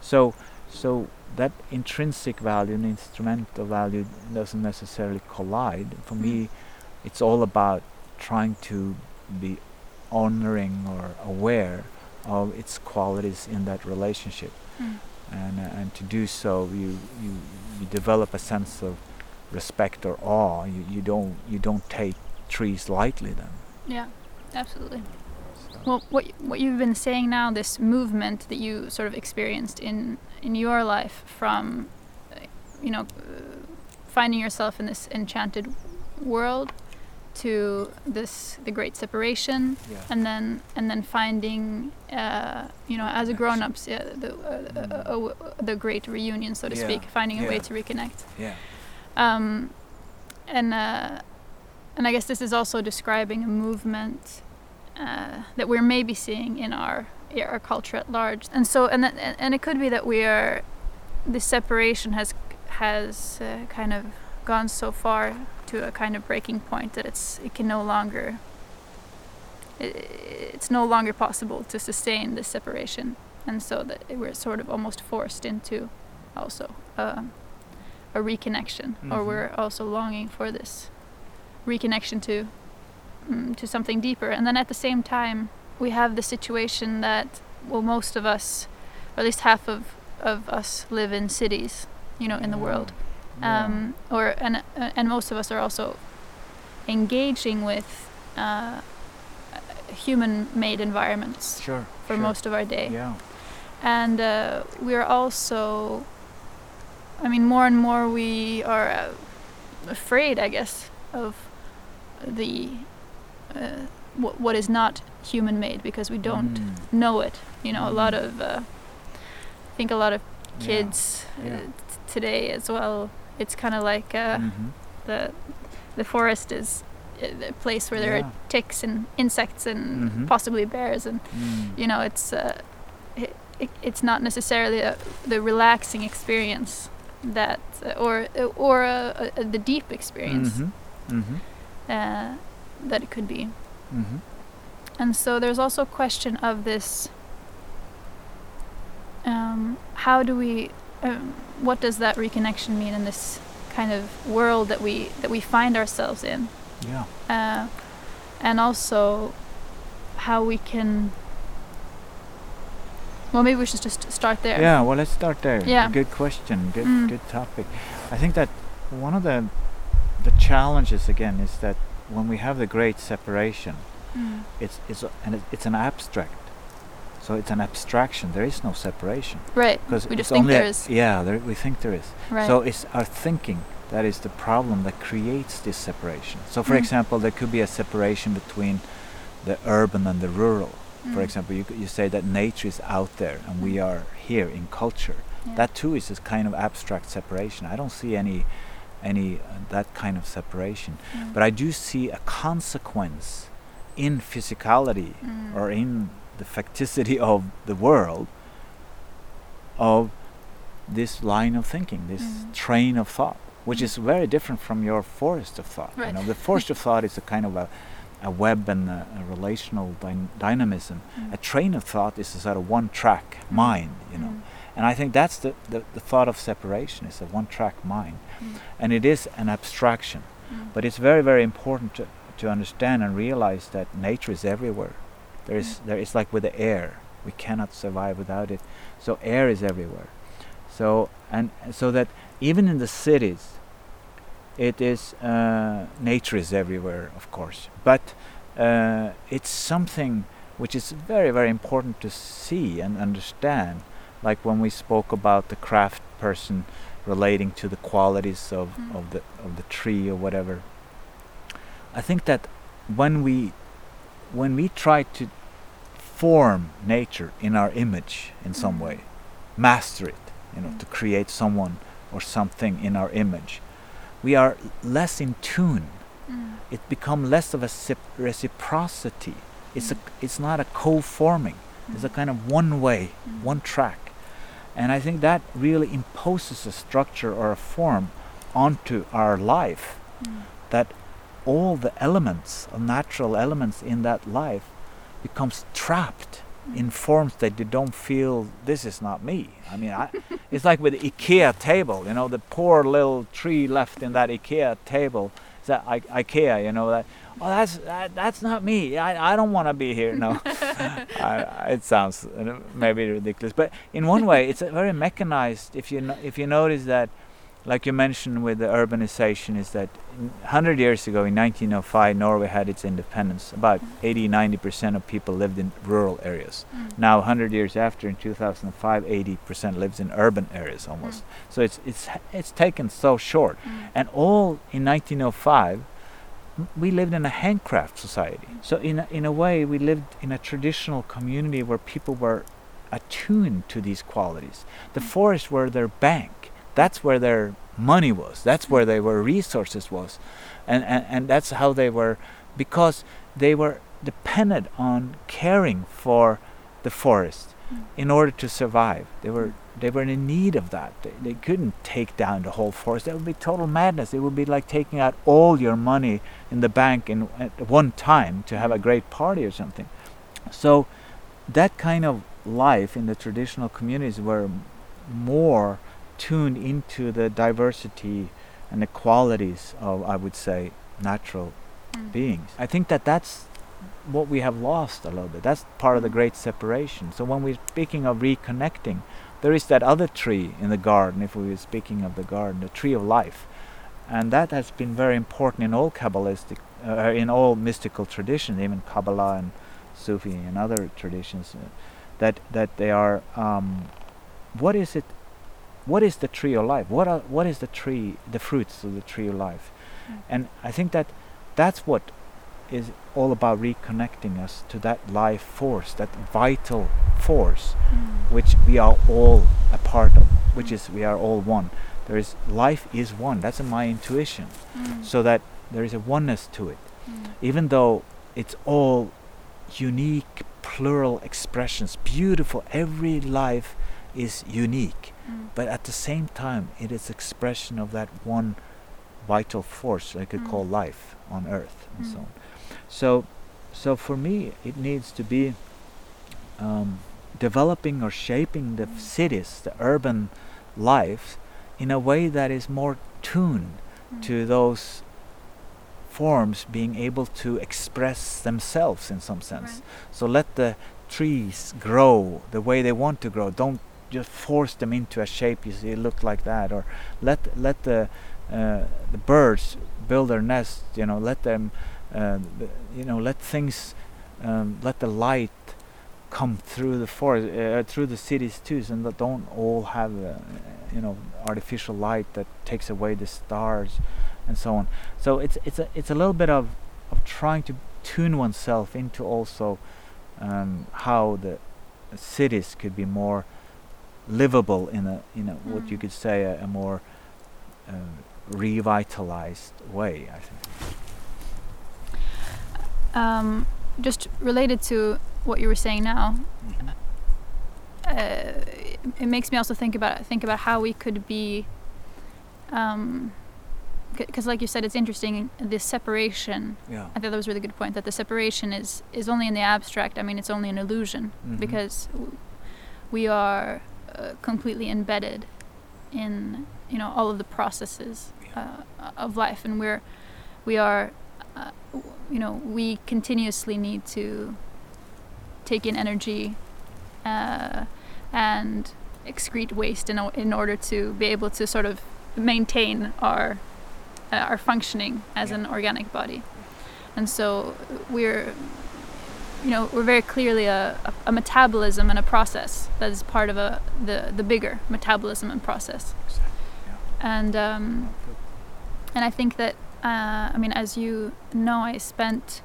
So, so that intrinsic value and instrumental value doesn't necessarily collide. For Mm. me, it's all about trying to be honoring or aware of its qualities in that relationship Mm. and uh, and to do so you, you you develop a sense of respect or awe you, you don't you don't take trees lightly then Yeah, absolutely. Well, what what you've been saying now, this movement that you sort of experienced in in your life from, you know, finding yourself in this enchanted world to this the great separation yeah. and then and then finding uh, you know as a grown ups yeah, the uh, uh, uh, uh, the great reunion so to Yeah, speak finding a way to reconnect. Yeah. Um, and uh, and I guess this is also describing a movement uh, that we're maybe seeing in our our culture at large. And so and that, and it could be that we are this separation has has uh, kind of gone so far to a kind of breaking point that it's it can no longer it, it's no longer possible to sustain this separation and so that we're sort of almost forced into also um, a reconnection or Mhm. we're also longing for this reconnection to mm, to something deeper. And then at the same time we have the situation that well most of us or at least half of of us live in cities you know in the world. Yeah. um, or and uh, and most of us are also engaging with uh, human-made environments sure for sure. most of our day. Yeah. And uh, we are also i mean more and more we are uh, afraid i guess of the uh, wh- what is not human made because we don't Mm. know it you know a lot Mm. of uh, i think a lot of Yeah. kids uh, t- today as well it's kind of like uh, Mhm. the the forest is uh, the place where there Yeah. are ticks and insects and Mhm. possibly bears and Mm. you know it's uh, it, it, it's not necessarily a, the relaxing experience that uh, or or uh, uh, the deep experience Mhm. Mhm. uh, that it could be Mhm. and so there's also a question of this um, how do we um, what does that reconnection mean in this kind of world that we that we find ourselves in yeah uh, and also how we can well maybe we should just start there Yeah, well, let's start there. Yeah. Good question. Good, Mm. good topic. I think that one of the the challenges again is that when we have the great separation, Mm. it's it's and it, it's an abstract. So it's an abstraction. There is no separation right because we just think there is Yeah, there, we think there is. right So it's our thinking that is the problem that creates this separation. So, for Mm. example, there could be a separation between the urban and the rural. For Mm. example, you, you say that nature is out there and we Mm. are here in culture. Yeah. That too is a kind of abstract separation. I don't see any, any uh, that kind of separation. Mm. But I do see a consequence in physicality Mm. or in the facticity of the world of this line of thinking, this Mm. train of thought, which Mm. is very different from your forest of thought. You know, the forest of thought is a kind of a, a web and a, a relational dyn- dynamism. Mm. A train of thought is a sort of one-track Mm. mind, you know. Mm. And I think that's the, the, the thought of separation is a one-track mind. Mm. And it is an abstraction. Mm. But it's very, very important to, to understand and realize that nature is everywhere. There is there is like with the air. We cannot survive without it. So air is everywhere. So and so that even in the cities, it is uh, nature is everywhere, of course. But uh, it's something which is very very important to see and understand. Like when we spoke about the craft person relating to the qualities of, Mm. of the of the tree or whatever. I think that when we when we try to form nature in our image in some Mm. way, master it, you know, Mm. to create someone or something in our image, we are less in tune. Mm. It becomes less of a reciprocity. It's a Mm. it's not a co-forming. It's a kind of one way, Mm. one track. And I think that really imposes a structure or a form onto our life Mm. that all the elements, natural elements in that life becomes trapped in forms that you don't feel this is not me. I mean, I, it's like with the IKEA table, you know, the poor little tree left in that IKEA table. That I, IKEA, you know, that, oh, that's, that, that's not me. I, I don't want to be here. No, I, it sounds uh, maybe ridiculous, but in one way, it's a very mechanized. If you, no, if you notice that, like you mentioned with the urbanization, is that 100 years ago in 1905, Norway had its independence. About 80 90% of people lived in rural areas. Mm. Now, 100 years after, in 2005, 80% lives in urban areas almost. So it's it's it's taken so short, Mm. and all in 1905, m- we lived in a handcraft society. So in a, in a way, we lived in a traditional community where people were attuned to these qualities. The Mm. forests were their bank. That's where their money was. That's where they were resources was, and and, and that's how they were, because they were dependent on caring for the forest Mm. in order to survive. They were they were in need of that. They, they couldn't take down the whole forest. That would be total madness. It would be like taking out all your money in the bank in at one time to have a great party or something. So that kind of life in the traditional communities were more tuned into the diversity and the qualities of I would say natural Mm. beings. I think that that's what we have lost a little bit. That's part of the great separation. So when we're speaking of reconnecting, there is that other tree in the garden, if we were speaking of the garden, the tree of life. And that has been very important in all Kabbalistic, uh, in all mystical traditions, even Kabbalah and Sufi and other traditions, uh, that, that they are, um, what is it, what is the tree of life? What, are, what is the tree, the fruits of the tree of life? Mm. And I think that that's what is all about reconnecting us to that life force, that vital force, Mm. which we are all a part of, which Mm. is we are all one. There is life is one. That's my intuition. Mm. So that there is a oneness to it, Mm. even though it's all unique, plural expressions, beautiful. Every life is unique, Mm. but at the same time, it is expression of that one vital force I could Mm. call life on Earth and so on. So, so for me, it needs to be um, developing or shaping the Mm. cities, the urban life, in a way that is more tuned Mm. to those forms being able to express themselves in some sense. Right. So let the trees grow the way they want to grow. Don't just force them into a shape you see it look like that, or let let the uh, the birds build their nest. You know, let them, uh, you know, let things, um, let the light come through the forest, uh, through the cities too, and that don't all have, uh, you know, artificial light that takes away the stars, and so on. So it's it's a it's a little bit of of trying to tune oneself into also um, how the cities could be more livable in a in a what you Mm. could say a, a more uh, revitalized way. I think. Um, just related to what you were saying now, uh, it, makes me also think about think about how we could be because like you said it's interesting this separation Yeah. i thought that was a really good point that the separation is is only in the abstract i mean it's only an illusion Mhm. because w- we are uh, completely embedded in you know all of the processes uh, of life and we're we are uh, you know we continuously need to take in energy uh, and excrete waste in, in order to be able to sort of maintain our uh, our functioning as Yeah. an organic body. And so we're you know we're very clearly a, a, a metabolism and a process that is part of a the the bigger metabolism and process. Exactly. And um, and I think that uh, I mean, as you know, I spent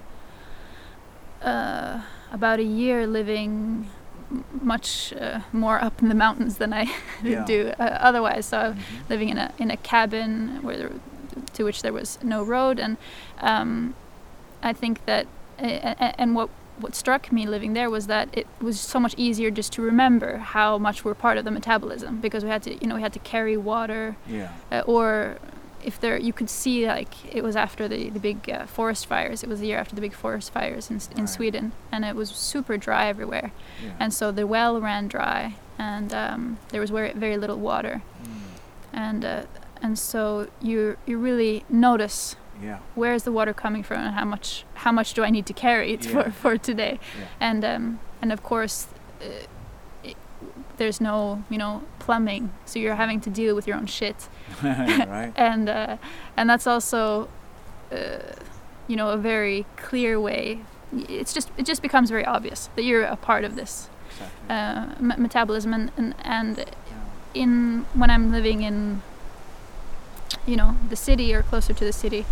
uh, about a year living much uh, more up in the mountains than I Yeah. do uh, otherwise. So Mhm. living in a in a cabin where there, to which there was no road, and um, I think that and what what struck me living there was that it was so much easier just to remember how much we're part of the metabolism because we had to you know we had to carry water Yeah. uh, or if there you could see like it was after the the big uh, forest fires it was the year after the big forest fires in, in Right. Sweden and it was super dry everywhere Yeah. and so the well ran dry and um, there was very very little water Mm. and uh, and so you you really notice Yeah. where is the water coming from and how much how much do I need to carry it Yeah. for for today and um, and of course uh, it, there's no you know plumbing so you're having to deal with your own shit right. and uh, and that's also uh, you know a very clear way it's just it just becomes very obvious that you're a part of this Exactly. uh, m- metabolism and, and and yeah. in when I'm living in you know the city or closer to the city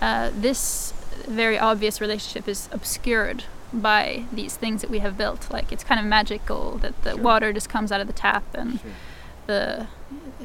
uh, this very obvious relationship is obscured by these things that we have built like it's kind of magical that the Sure. water just comes out of the tap and Sure. the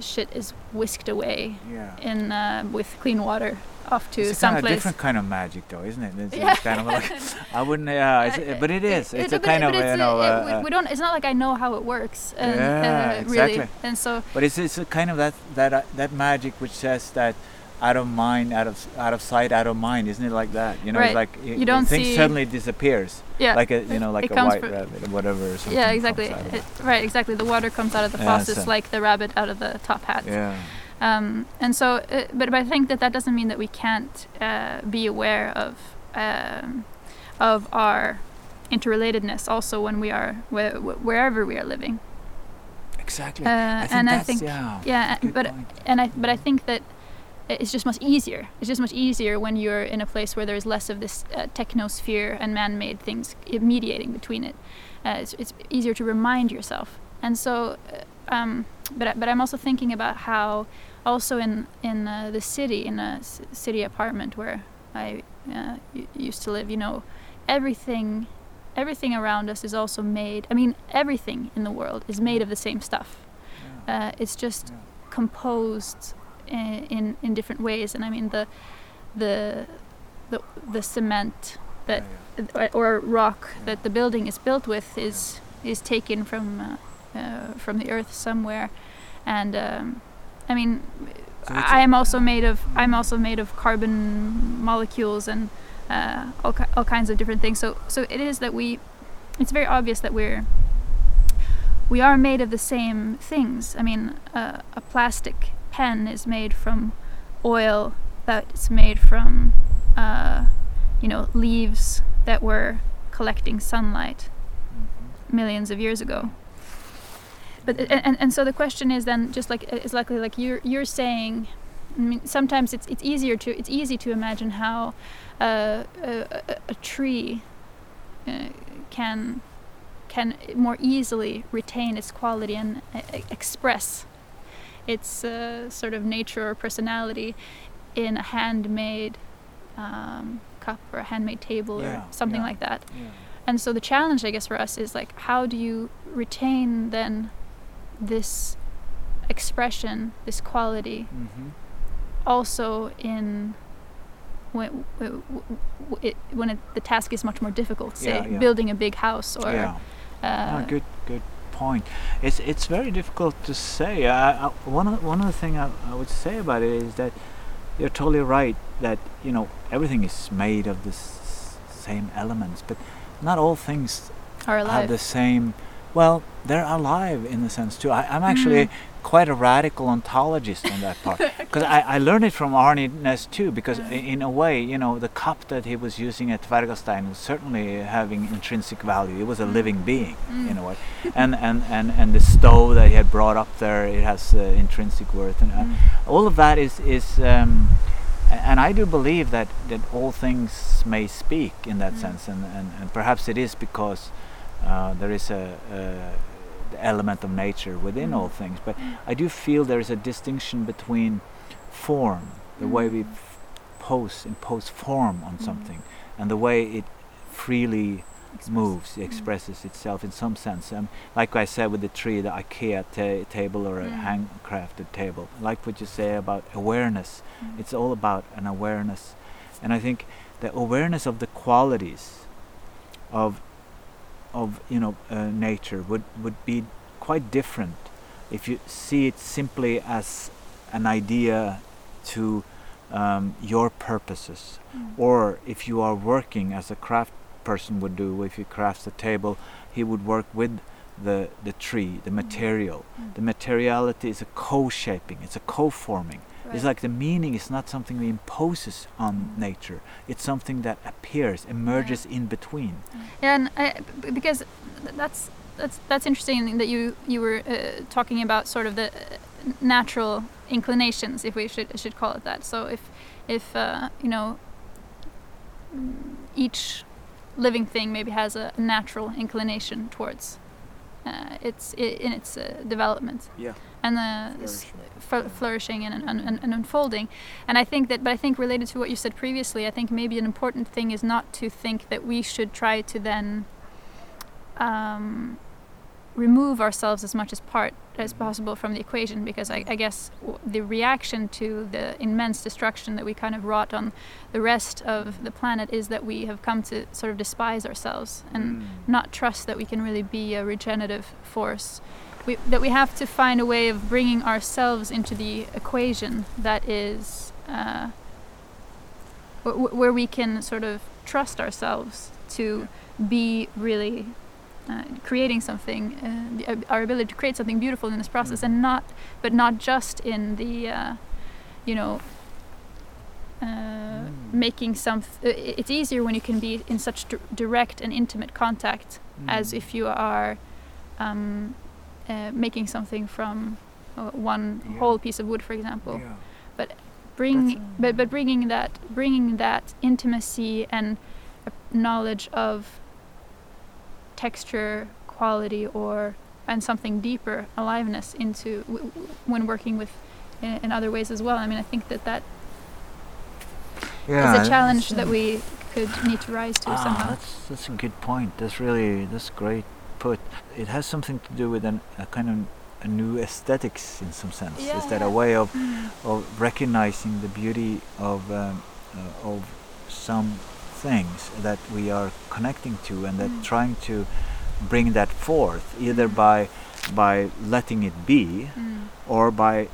shit is whisked away Yeah. in uh, with clean water off to some place. it's a kind of different kind of magic, though, isn't it? It's, Yeah. kind of like I wouldn't. Yeah, Uh, but it is. It's a but- kind of you know. it- uh, we- uh, don't. It's not like I know how it works. And, Yeah, uh, exactly. Really, and so But it's it's a kind of that that uh, that magic which says that out of mind, out of out of sight, out of mind, isn't it like that? You know, Right. it's like y- You don't things see- suddenly disappears, yeah, like a you know like a white rabbit or whatever. Or something yeah, exactly. It, right, exactly. The water comes out of the Yeah, faucets like the rabbit out of the top hat. yeah, Um, and so, uh, but, but I think that that doesn't mean that we can't uh, be aware of um, of our interrelatedness also when we are wh- wh- wherever we are living. exactly. Uh, I and I think yeah. yeah, but point. and I but I think that it's just much easier. It's just much easier when you're in a place where there's less of this uh, technosphere and man-made things mediating between it. Uh, it's, it's easier to remind yourself. And so, uh, um, but but I'm also thinking about how also in in uh, the city in a city apartment where I uh, used to live, you know, everything everything around us is also made. I mean, everything in the world is made of the same stuff. Yeah. Uh, it's just Yeah. composed in, in different ways, and I mean the the the, the cement that Yeah, or rock Yeah. that the building is built with is is taken from uh, uh, from the earth somewhere, and um, I mean So I am also made of I'm also made of carbon molecules and uh, all ki- all kinds of different things. So so it is that we it's very obvious that we're we are made of the same things. I mean, uh, a plastic pen is made from oil that's made from uh, you know leaves that were collecting sunlight millions of years ago. But and, and, so the question is then just like it's likely like you're you're saying. I mean, sometimes it's it's easier to it's easy to imagine how uh, a, a, a tree uh, can can more easily retain its quality and uh, express its uh, sort of nature or personality in a handmade um, cup or a handmade table Yeah, or something yeah. like that. Yeah. And so the challenge, I guess, for us is like, how do you retain then this expression, this quality, Mhm. also in when it, when it, the task is much more difficult, say building a big house or yeah. uh, Ah, good, good point. It's it's very difficult to say. I, I, one of the, one of the thing I, I would say about it is that you're totally right that you know everything is made of the s- same elements, but not all things are alive. have the same Well, they're alive in a sense too. I, am actually Mm. Quite a radical ontologist on that part because I, I learned it from Arne Næss too. Because i- in a way, you know, the cup that he was using at Tvergastein was certainly having intrinsic value. It was a living being in a way, and and and and the stove that he had brought up there, it has uh, intrinsic worth, and uh, Mm. all of that is is. Um, and I do believe that, that all things may speak in that Mm. sense, and, and, and perhaps it is because uh, there is a, a the element of nature within Mm. all things. But I do feel there is a distinction between form, the way we Mm. pose impose form on Mm. something, and the way it freely Express. moves, Mm. expresses itself in some sense. Um, like I said with the tree, the IKEA ta- table or a Mm. handcrafted table. Like what you say about awareness, Mm. it's all about an awareness, and I think the awareness of the qualities of of you know uh, nature would would be quite different if you see it simply as an idea to um, your purposes Mm. or if you are working as a craft person would do if he crafts a table he would work with the the tree the material Mm. the materiality is a co-shaping it's a co-forming Right. it's like the meaning is not something that imposes on nature. It's something that appears emerges in between. Yeah, and I, because that's that's that's interesting that you you were uh, talking about sort of the uh, natural inclinations, if we should should call it that. So if if uh, you know mm, each living thing maybe has a natural inclination towards uh, its in its uh, development. Yeah and the s- fl- flourishing and, and, and, and unfolding. And I think that, but I think related to what you said previously, I think maybe an important thing is not to think that we should try to then um, remove ourselves as much as part as possible from the equation, because I, I guess w- the reaction to the immense destruction that we kind of wrought on the rest of the planet is that we have come to sort of despise ourselves and Mm. not trust that we can really be a regenerative force. We, that we have to find a way of bringing ourselves into the equation that is uh, wh- where we can sort of trust ourselves to be really uh, creating something, uh, the, uh, our ability to create something beautiful in this process, Mhm. and not, but not just in the, uh, you know, uh, Mm. making some. uh, it's easier when you can be in such dir- direct and intimate contact as Mm. if you are um, uh, making something from uh, one Yeah. whole piece of wood, for example. yeah. Bring, That's, uh, but but bringing that bringing that intimacy and uh, knowledge of texture, quality, or and something deeper, aliveness into w- w- when working with in, in other ways as well. I mean, I think that that yeah is a challenge that we could need to rise to ah, somehow. that's that's a good point that's really that's great put it has something to do with an, a kind of a new aesthetics in some sense Yeah, is that a way of Mm. of recognizing the beauty of um, uh, of some things that we are connecting to and that Mm. trying to bring that forth either Mm. by by letting it be Mm. or by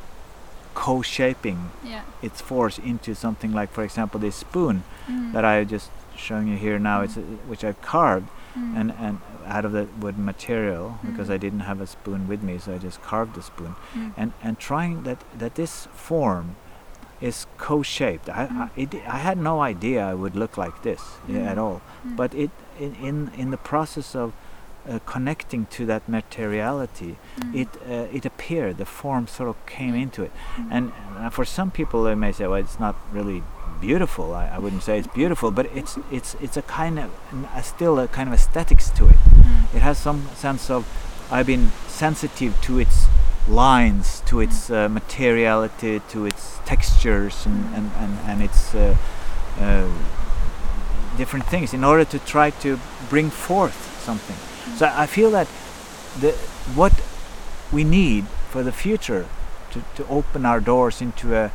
co-shaping Yeah. its force into something like for example this spoon Mm. that I just showing you here now it's a, which I've carved Mm. and and out of the wood material because Mm. I didn't have a spoon with me so I just carved the spoon Mm. and and trying that that this form is co-shaped. I I, Mm. it, I had no idea I would look like this at Mm. all, but it in in, in the process of uh, connecting to that materiality, Mm. it uh, it appeared. The form sort of came into it, Mm. and uh, for some people they may say, well, it's not really beautiful. I, I wouldn't say it's beautiful, but it's it's it's a kind of a still a kind of aesthetics to it Mm. it has some sense of I've been sensitive to its lines, to its uh, materiality, to its textures, and and and, and its uh, uh, different things in order to try to bring forth something. So I feel that the what we need for the future to, to open our doors into a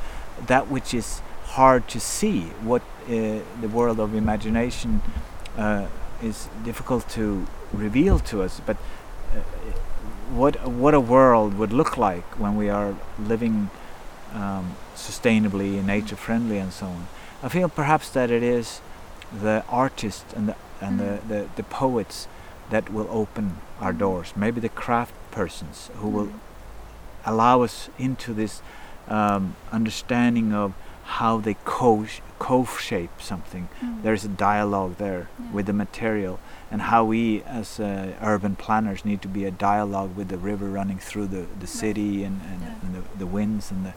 that which is hard to see, what uh, the world of imagination uh, is difficult to reveal to us, but uh, what what a world would look like when we are living um, sustainably and nature friendly and so on. I feel perhaps that it is the artists and the and Mm. the, the, the poets that will open our Mm. doors. Maybe the craft persons who will Mm. allow us into this um, understanding of how they co co-shape something. Mm. There's a dialogue there Yeah. with the material, and how we as uh, urban planners need to be a dialogue with the river running through the, the city and, and, Yeah. and the, the winds and the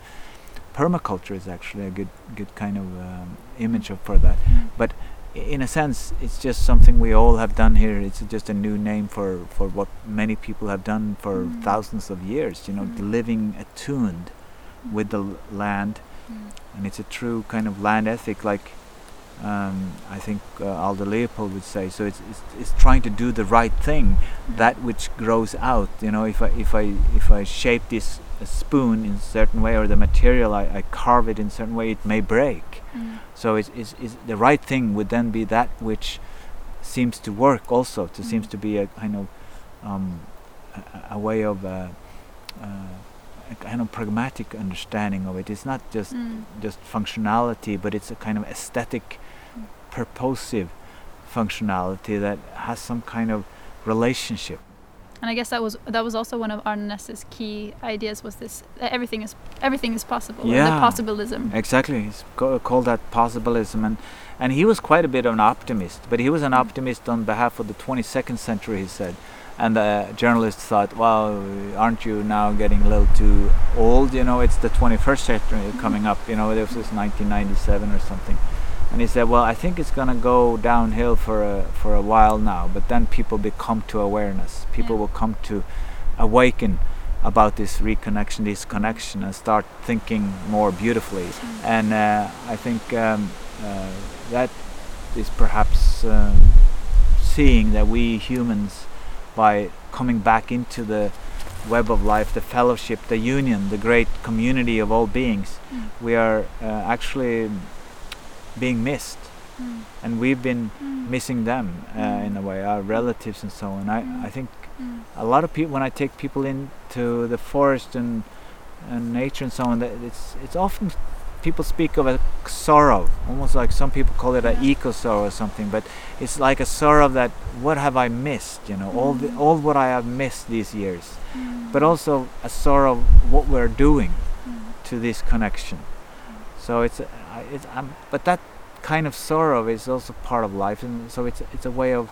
permaculture is actually a good good kind of um, image of, for that. Mm. But in a sense, it's just something we all have done here. It's just a new name for, for what many people have done for Mm. thousands of years. You know, Mm. living attuned with the l- land, Mm. and it's a true kind of land ethic, like um, I think uh, Aldo Leopold would say. So it's, it's it's trying to do the right thing, Mm. that which grows out. You know, if I if I if I shape this a spoon in a certain way, or the material I, I carve it in a certain way, it may break. Mm. So it's, it's, it's the right thing would then be that which seems to work also. To seems Mm. to be a kind of um, a, a- a way of uh, uh, a kind of pragmatic understanding of it. It's not just Mm. just functionality, but it's a kind of aesthetic, Mm. purposive functionality that has some kind of relationship. And I guess that was that was also one of Arne Næss's key ideas was this that everything is everything is possible. Yeah. The possibilism. Exactly, he's called that possibilism, and and he was quite a bit of an optimist. But he was an Mm. optimist on behalf of the 22nd century, he said. And the journalists thought, well, aren't you now getting a little too old? You know, it's the 21st century coming up. You know, this is 1997 or something. And he said, well, I think it's gonna go downhill for a for a while now. But then people become to awareness. People Yeah. will come to awaken about this reconnection, this connection, and start thinking more beautifully. Mm. And uh, I think um, uh, that is perhaps um, seeing that we humans, by coming back into the web of life, the fellowship, the union, the great community of all beings, Mm. we are uh, actually being missed. Mm. And we've been Mm. missing them uh, Mm. in a way, our relatives and so on. I, Mm. I think Mm. a lot of people when I take people into the forest and and nature and so on, that it's it's often people speak of a sorrow, almost like some people call it an eco sorrow or something. But it's like a sorrow that what have I missed? You know, all the, Mm. all what I have missed these years. Mm. But also a sorrow of what we're doing Mm. to this connection. So it's, it's um, but that kind of sorrow is also part of life, and so it's it's a way of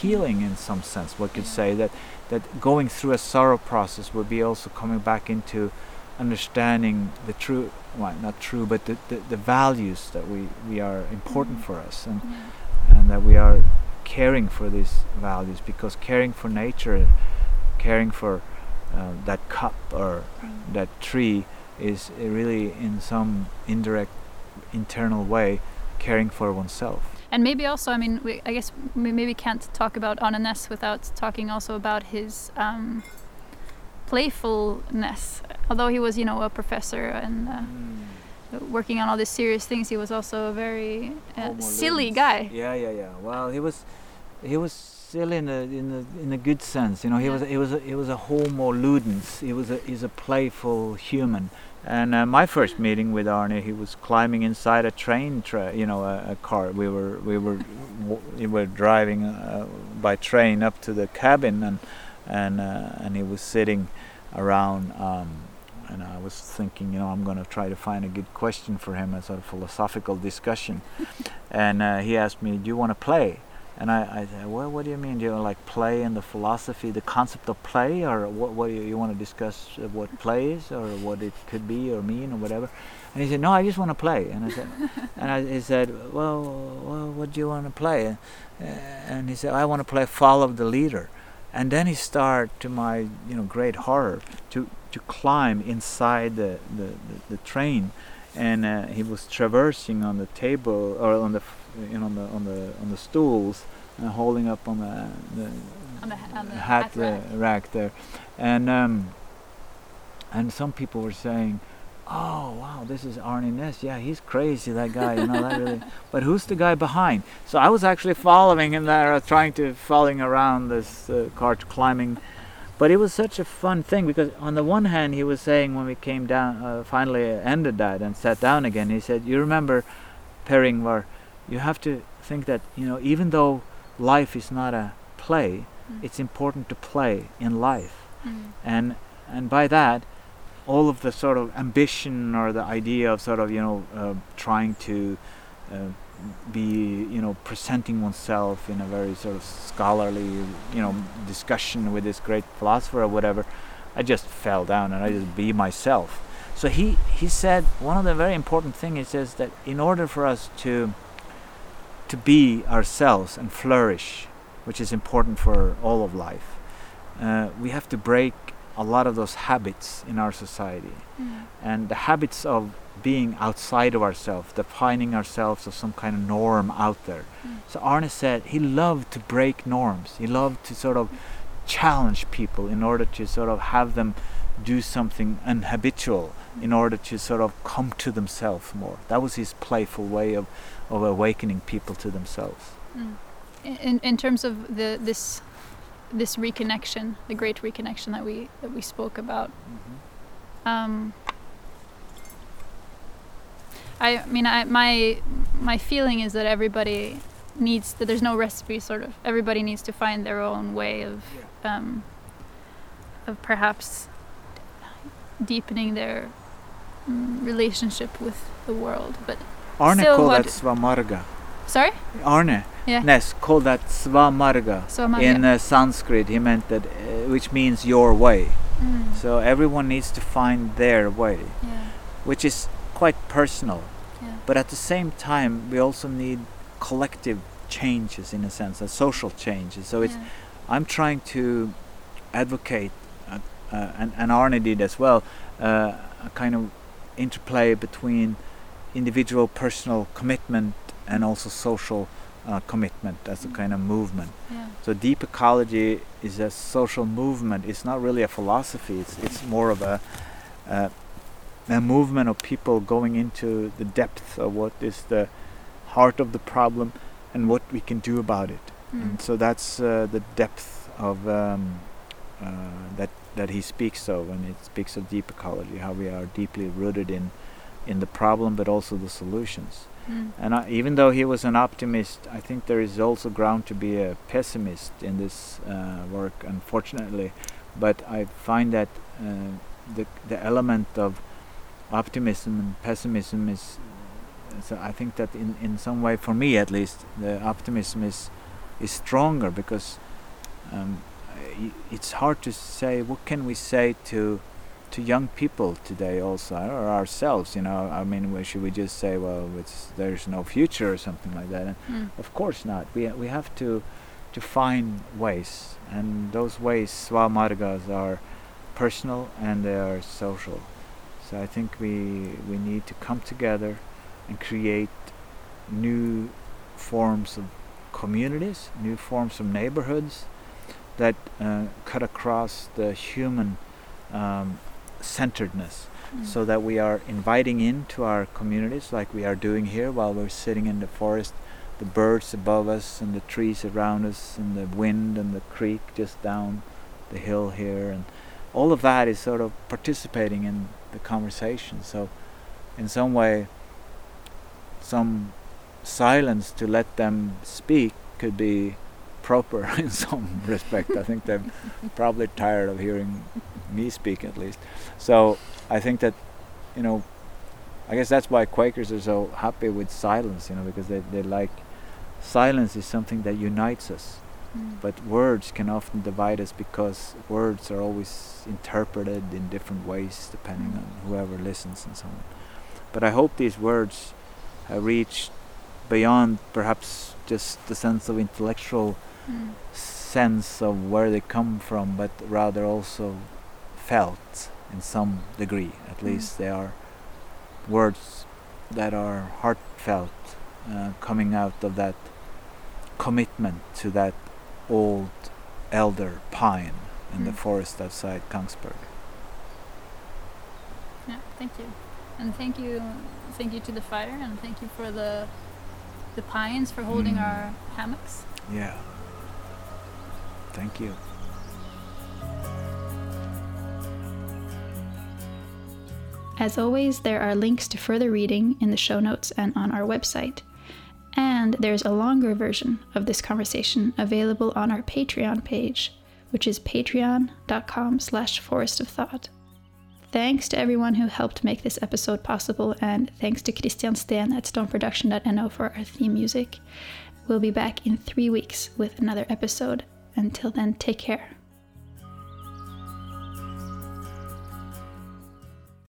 healing in some sense. One could say that that going through a sorrow process would be also coming back into understanding the true, well, not true, but the, the, the values that we, we are important Mm. for us, and Yeah. and that we are caring for these values because caring for nature, caring for uh, that cup or Mm. that tree is uh, really in some indirect internal way caring for oneself And maybe also, I mean, we, I guess we maybe can't talk about Arne Næss without talking also about his um, playfulness. Although he was, you know, a professor and uh, working on all these serious things, he was also a very uh, silly guy. yeah yeah yeah well he was he was silly in a in a in a good sense you know he Yeah. was he was a, he was a homo ludens he was a he's a playful human and uh, my first meeting with Arne, he was climbing inside a train, tra- you know, a, a car. We were we were w- we were driving uh, by train up to the cabin, and and uh, and he was sitting around. Um, and I was thinking, you know, I'm going to try to find a good question for him, as a sort of philosophical discussion. and uh, he asked me, "Do you want to play?" And I, I said, "Well, what do you mean? Do you like play and the philosophy, the concept of play, or what? What do you, you want to discuss? What play is, or what it could be, or mean, or whatever?" And he said, "No, I just want to play." And I said, and I, he said, "Well, well, what do you want to play?" And he said, "I want to play Follow the Leader." And then he started, to my you know great horror, to to climb inside the the, the, the train, and uh, he was traversing on the table or on the you know on the on the on the stools, and holding up on the, the On the, on the hat, hat uh, rack. rack there, and um, and some people were saying, "Oh wow, this is Arne Næss. Yeah, he's crazy. That guy, you know, that really." But who's the guy behind? So I was actually following him there, uh, trying to following around this uh, cart, climbing. But it was such a fun thing because on the one hand he was saying when we came down, uh, finally ended that and sat down again. He said, "You remember, Per Ingvar, you have to think that you know even though life is not a play, Mm. it's important to play in life Mm. and and by that all of the sort of ambition or the idea of sort of you know uh, trying to uh, be you know presenting oneself in a very sort of scholarly you know discussion with this great philosopher or whatever i just fell down and i just be myself. So he he said one of the very important thing he says that in order for us to to be ourselves and flourish which is important for all of life uh, we have to break a lot of those habits in our society Mm. and the habits of being outside of ourselves, defining ourselves as some kind of norm out there. Mm. So Arne said he loved to break norms. He loved to sort of challenge people in order to sort of have them do something unhabitual in order to sort of come to themselves more. That was his playful way of, of awakening people to themselves. Mm. In in terms of the this this reconnection, the great reconnection that we that we spoke about. Um, I mean, I, my my feeling is that everybody needs that there's no recipe. Sort of, everybody needs to find their own way of um, of perhaps deepening their mm, relationship with the world. But Arne Still called that svamarga. sorry, Arne Yeah. Næss called that svamarga. my In uh, Sanskrit, he meant that, uh, which means your way. mm, So everyone needs to find their way, yeah, which is quite personal. yeah, But at the same time, we also need collective changes in a sense, uh, social changes. So it's. I'm trying to advocate, uh, uh, and, and Arne did as well, uh, a kind of interplay between individual personal commitment and also social uh, commitment as a kind of movement. yeah. So deep ecology is a social movement. It's not really a philosophy. It's it's more of a uh, a movement of people going into the depth of what is the heart of the problem and what we can do about it. Mm. And so that's uh, the depth of um, uh, that that he speaks of when it speaks of deep ecology, how we are deeply rooted in in the problem, but also the solutions. Mm. And I, even though he was an optimist, I think there is also ground to be a pessimist in this uh, work, unfortunately. But I find that uh, the the element of optimism and pessimism is. So I think that in, in some way, for me at least, the optimism is is stronger because um, it's hard to say what can we say to to young people today also or ourselves you know? I mean should we just say well it's there's no future or something like that? And Mm. of course not. We we have to to find ways. And those ways svamargas are personal and they are social. So i think we we need to come together and create new forms of communities new forms of neighborhoods that uh, cut across the human um, centeredness Mm. so that we are inviting into our communities like we are doing here while we're sitting in the forest. The birds above us and the trees around us and the wind and the creek just down the hill here and all of that is sort of participating in the conversation. So in some way some silence to let them speak could be proper in some respect. I think they're probably tired of hearing me speak at least so I think that, you know, I guess that's why Quakers are so happy with silence, you know, because they, they like silence is something that unites us. Mm. But words can often divide us because words are always interpreted in different ways depending Mm. on whoever listens and so on. But I hope these words have reached beyond perhaps just the sense of intellectual Mm. sense of where they come from, but rather also felt in some degree. At Mm. least they are words that are heartfelt, uh, coming out of that commitment to that old elder pine in the Mm. forest outside Kongsberg. Yeah, thank you, and thank you, thank you to the fire, and thank you for the the pines for holding Mm. our hammocks. Yeah. Thank you. As always, there are links to further reading in the show notes and on our website. And there's a longer version of this conversation available on our Patreon page, which is patreon.com slash forest of thought. Thanks to everyone who helped make this episode possible, and thanks to Christian Steen at stoneproduction.no for our theme music. We'll be back in three weeks with another episode. Until then, take care.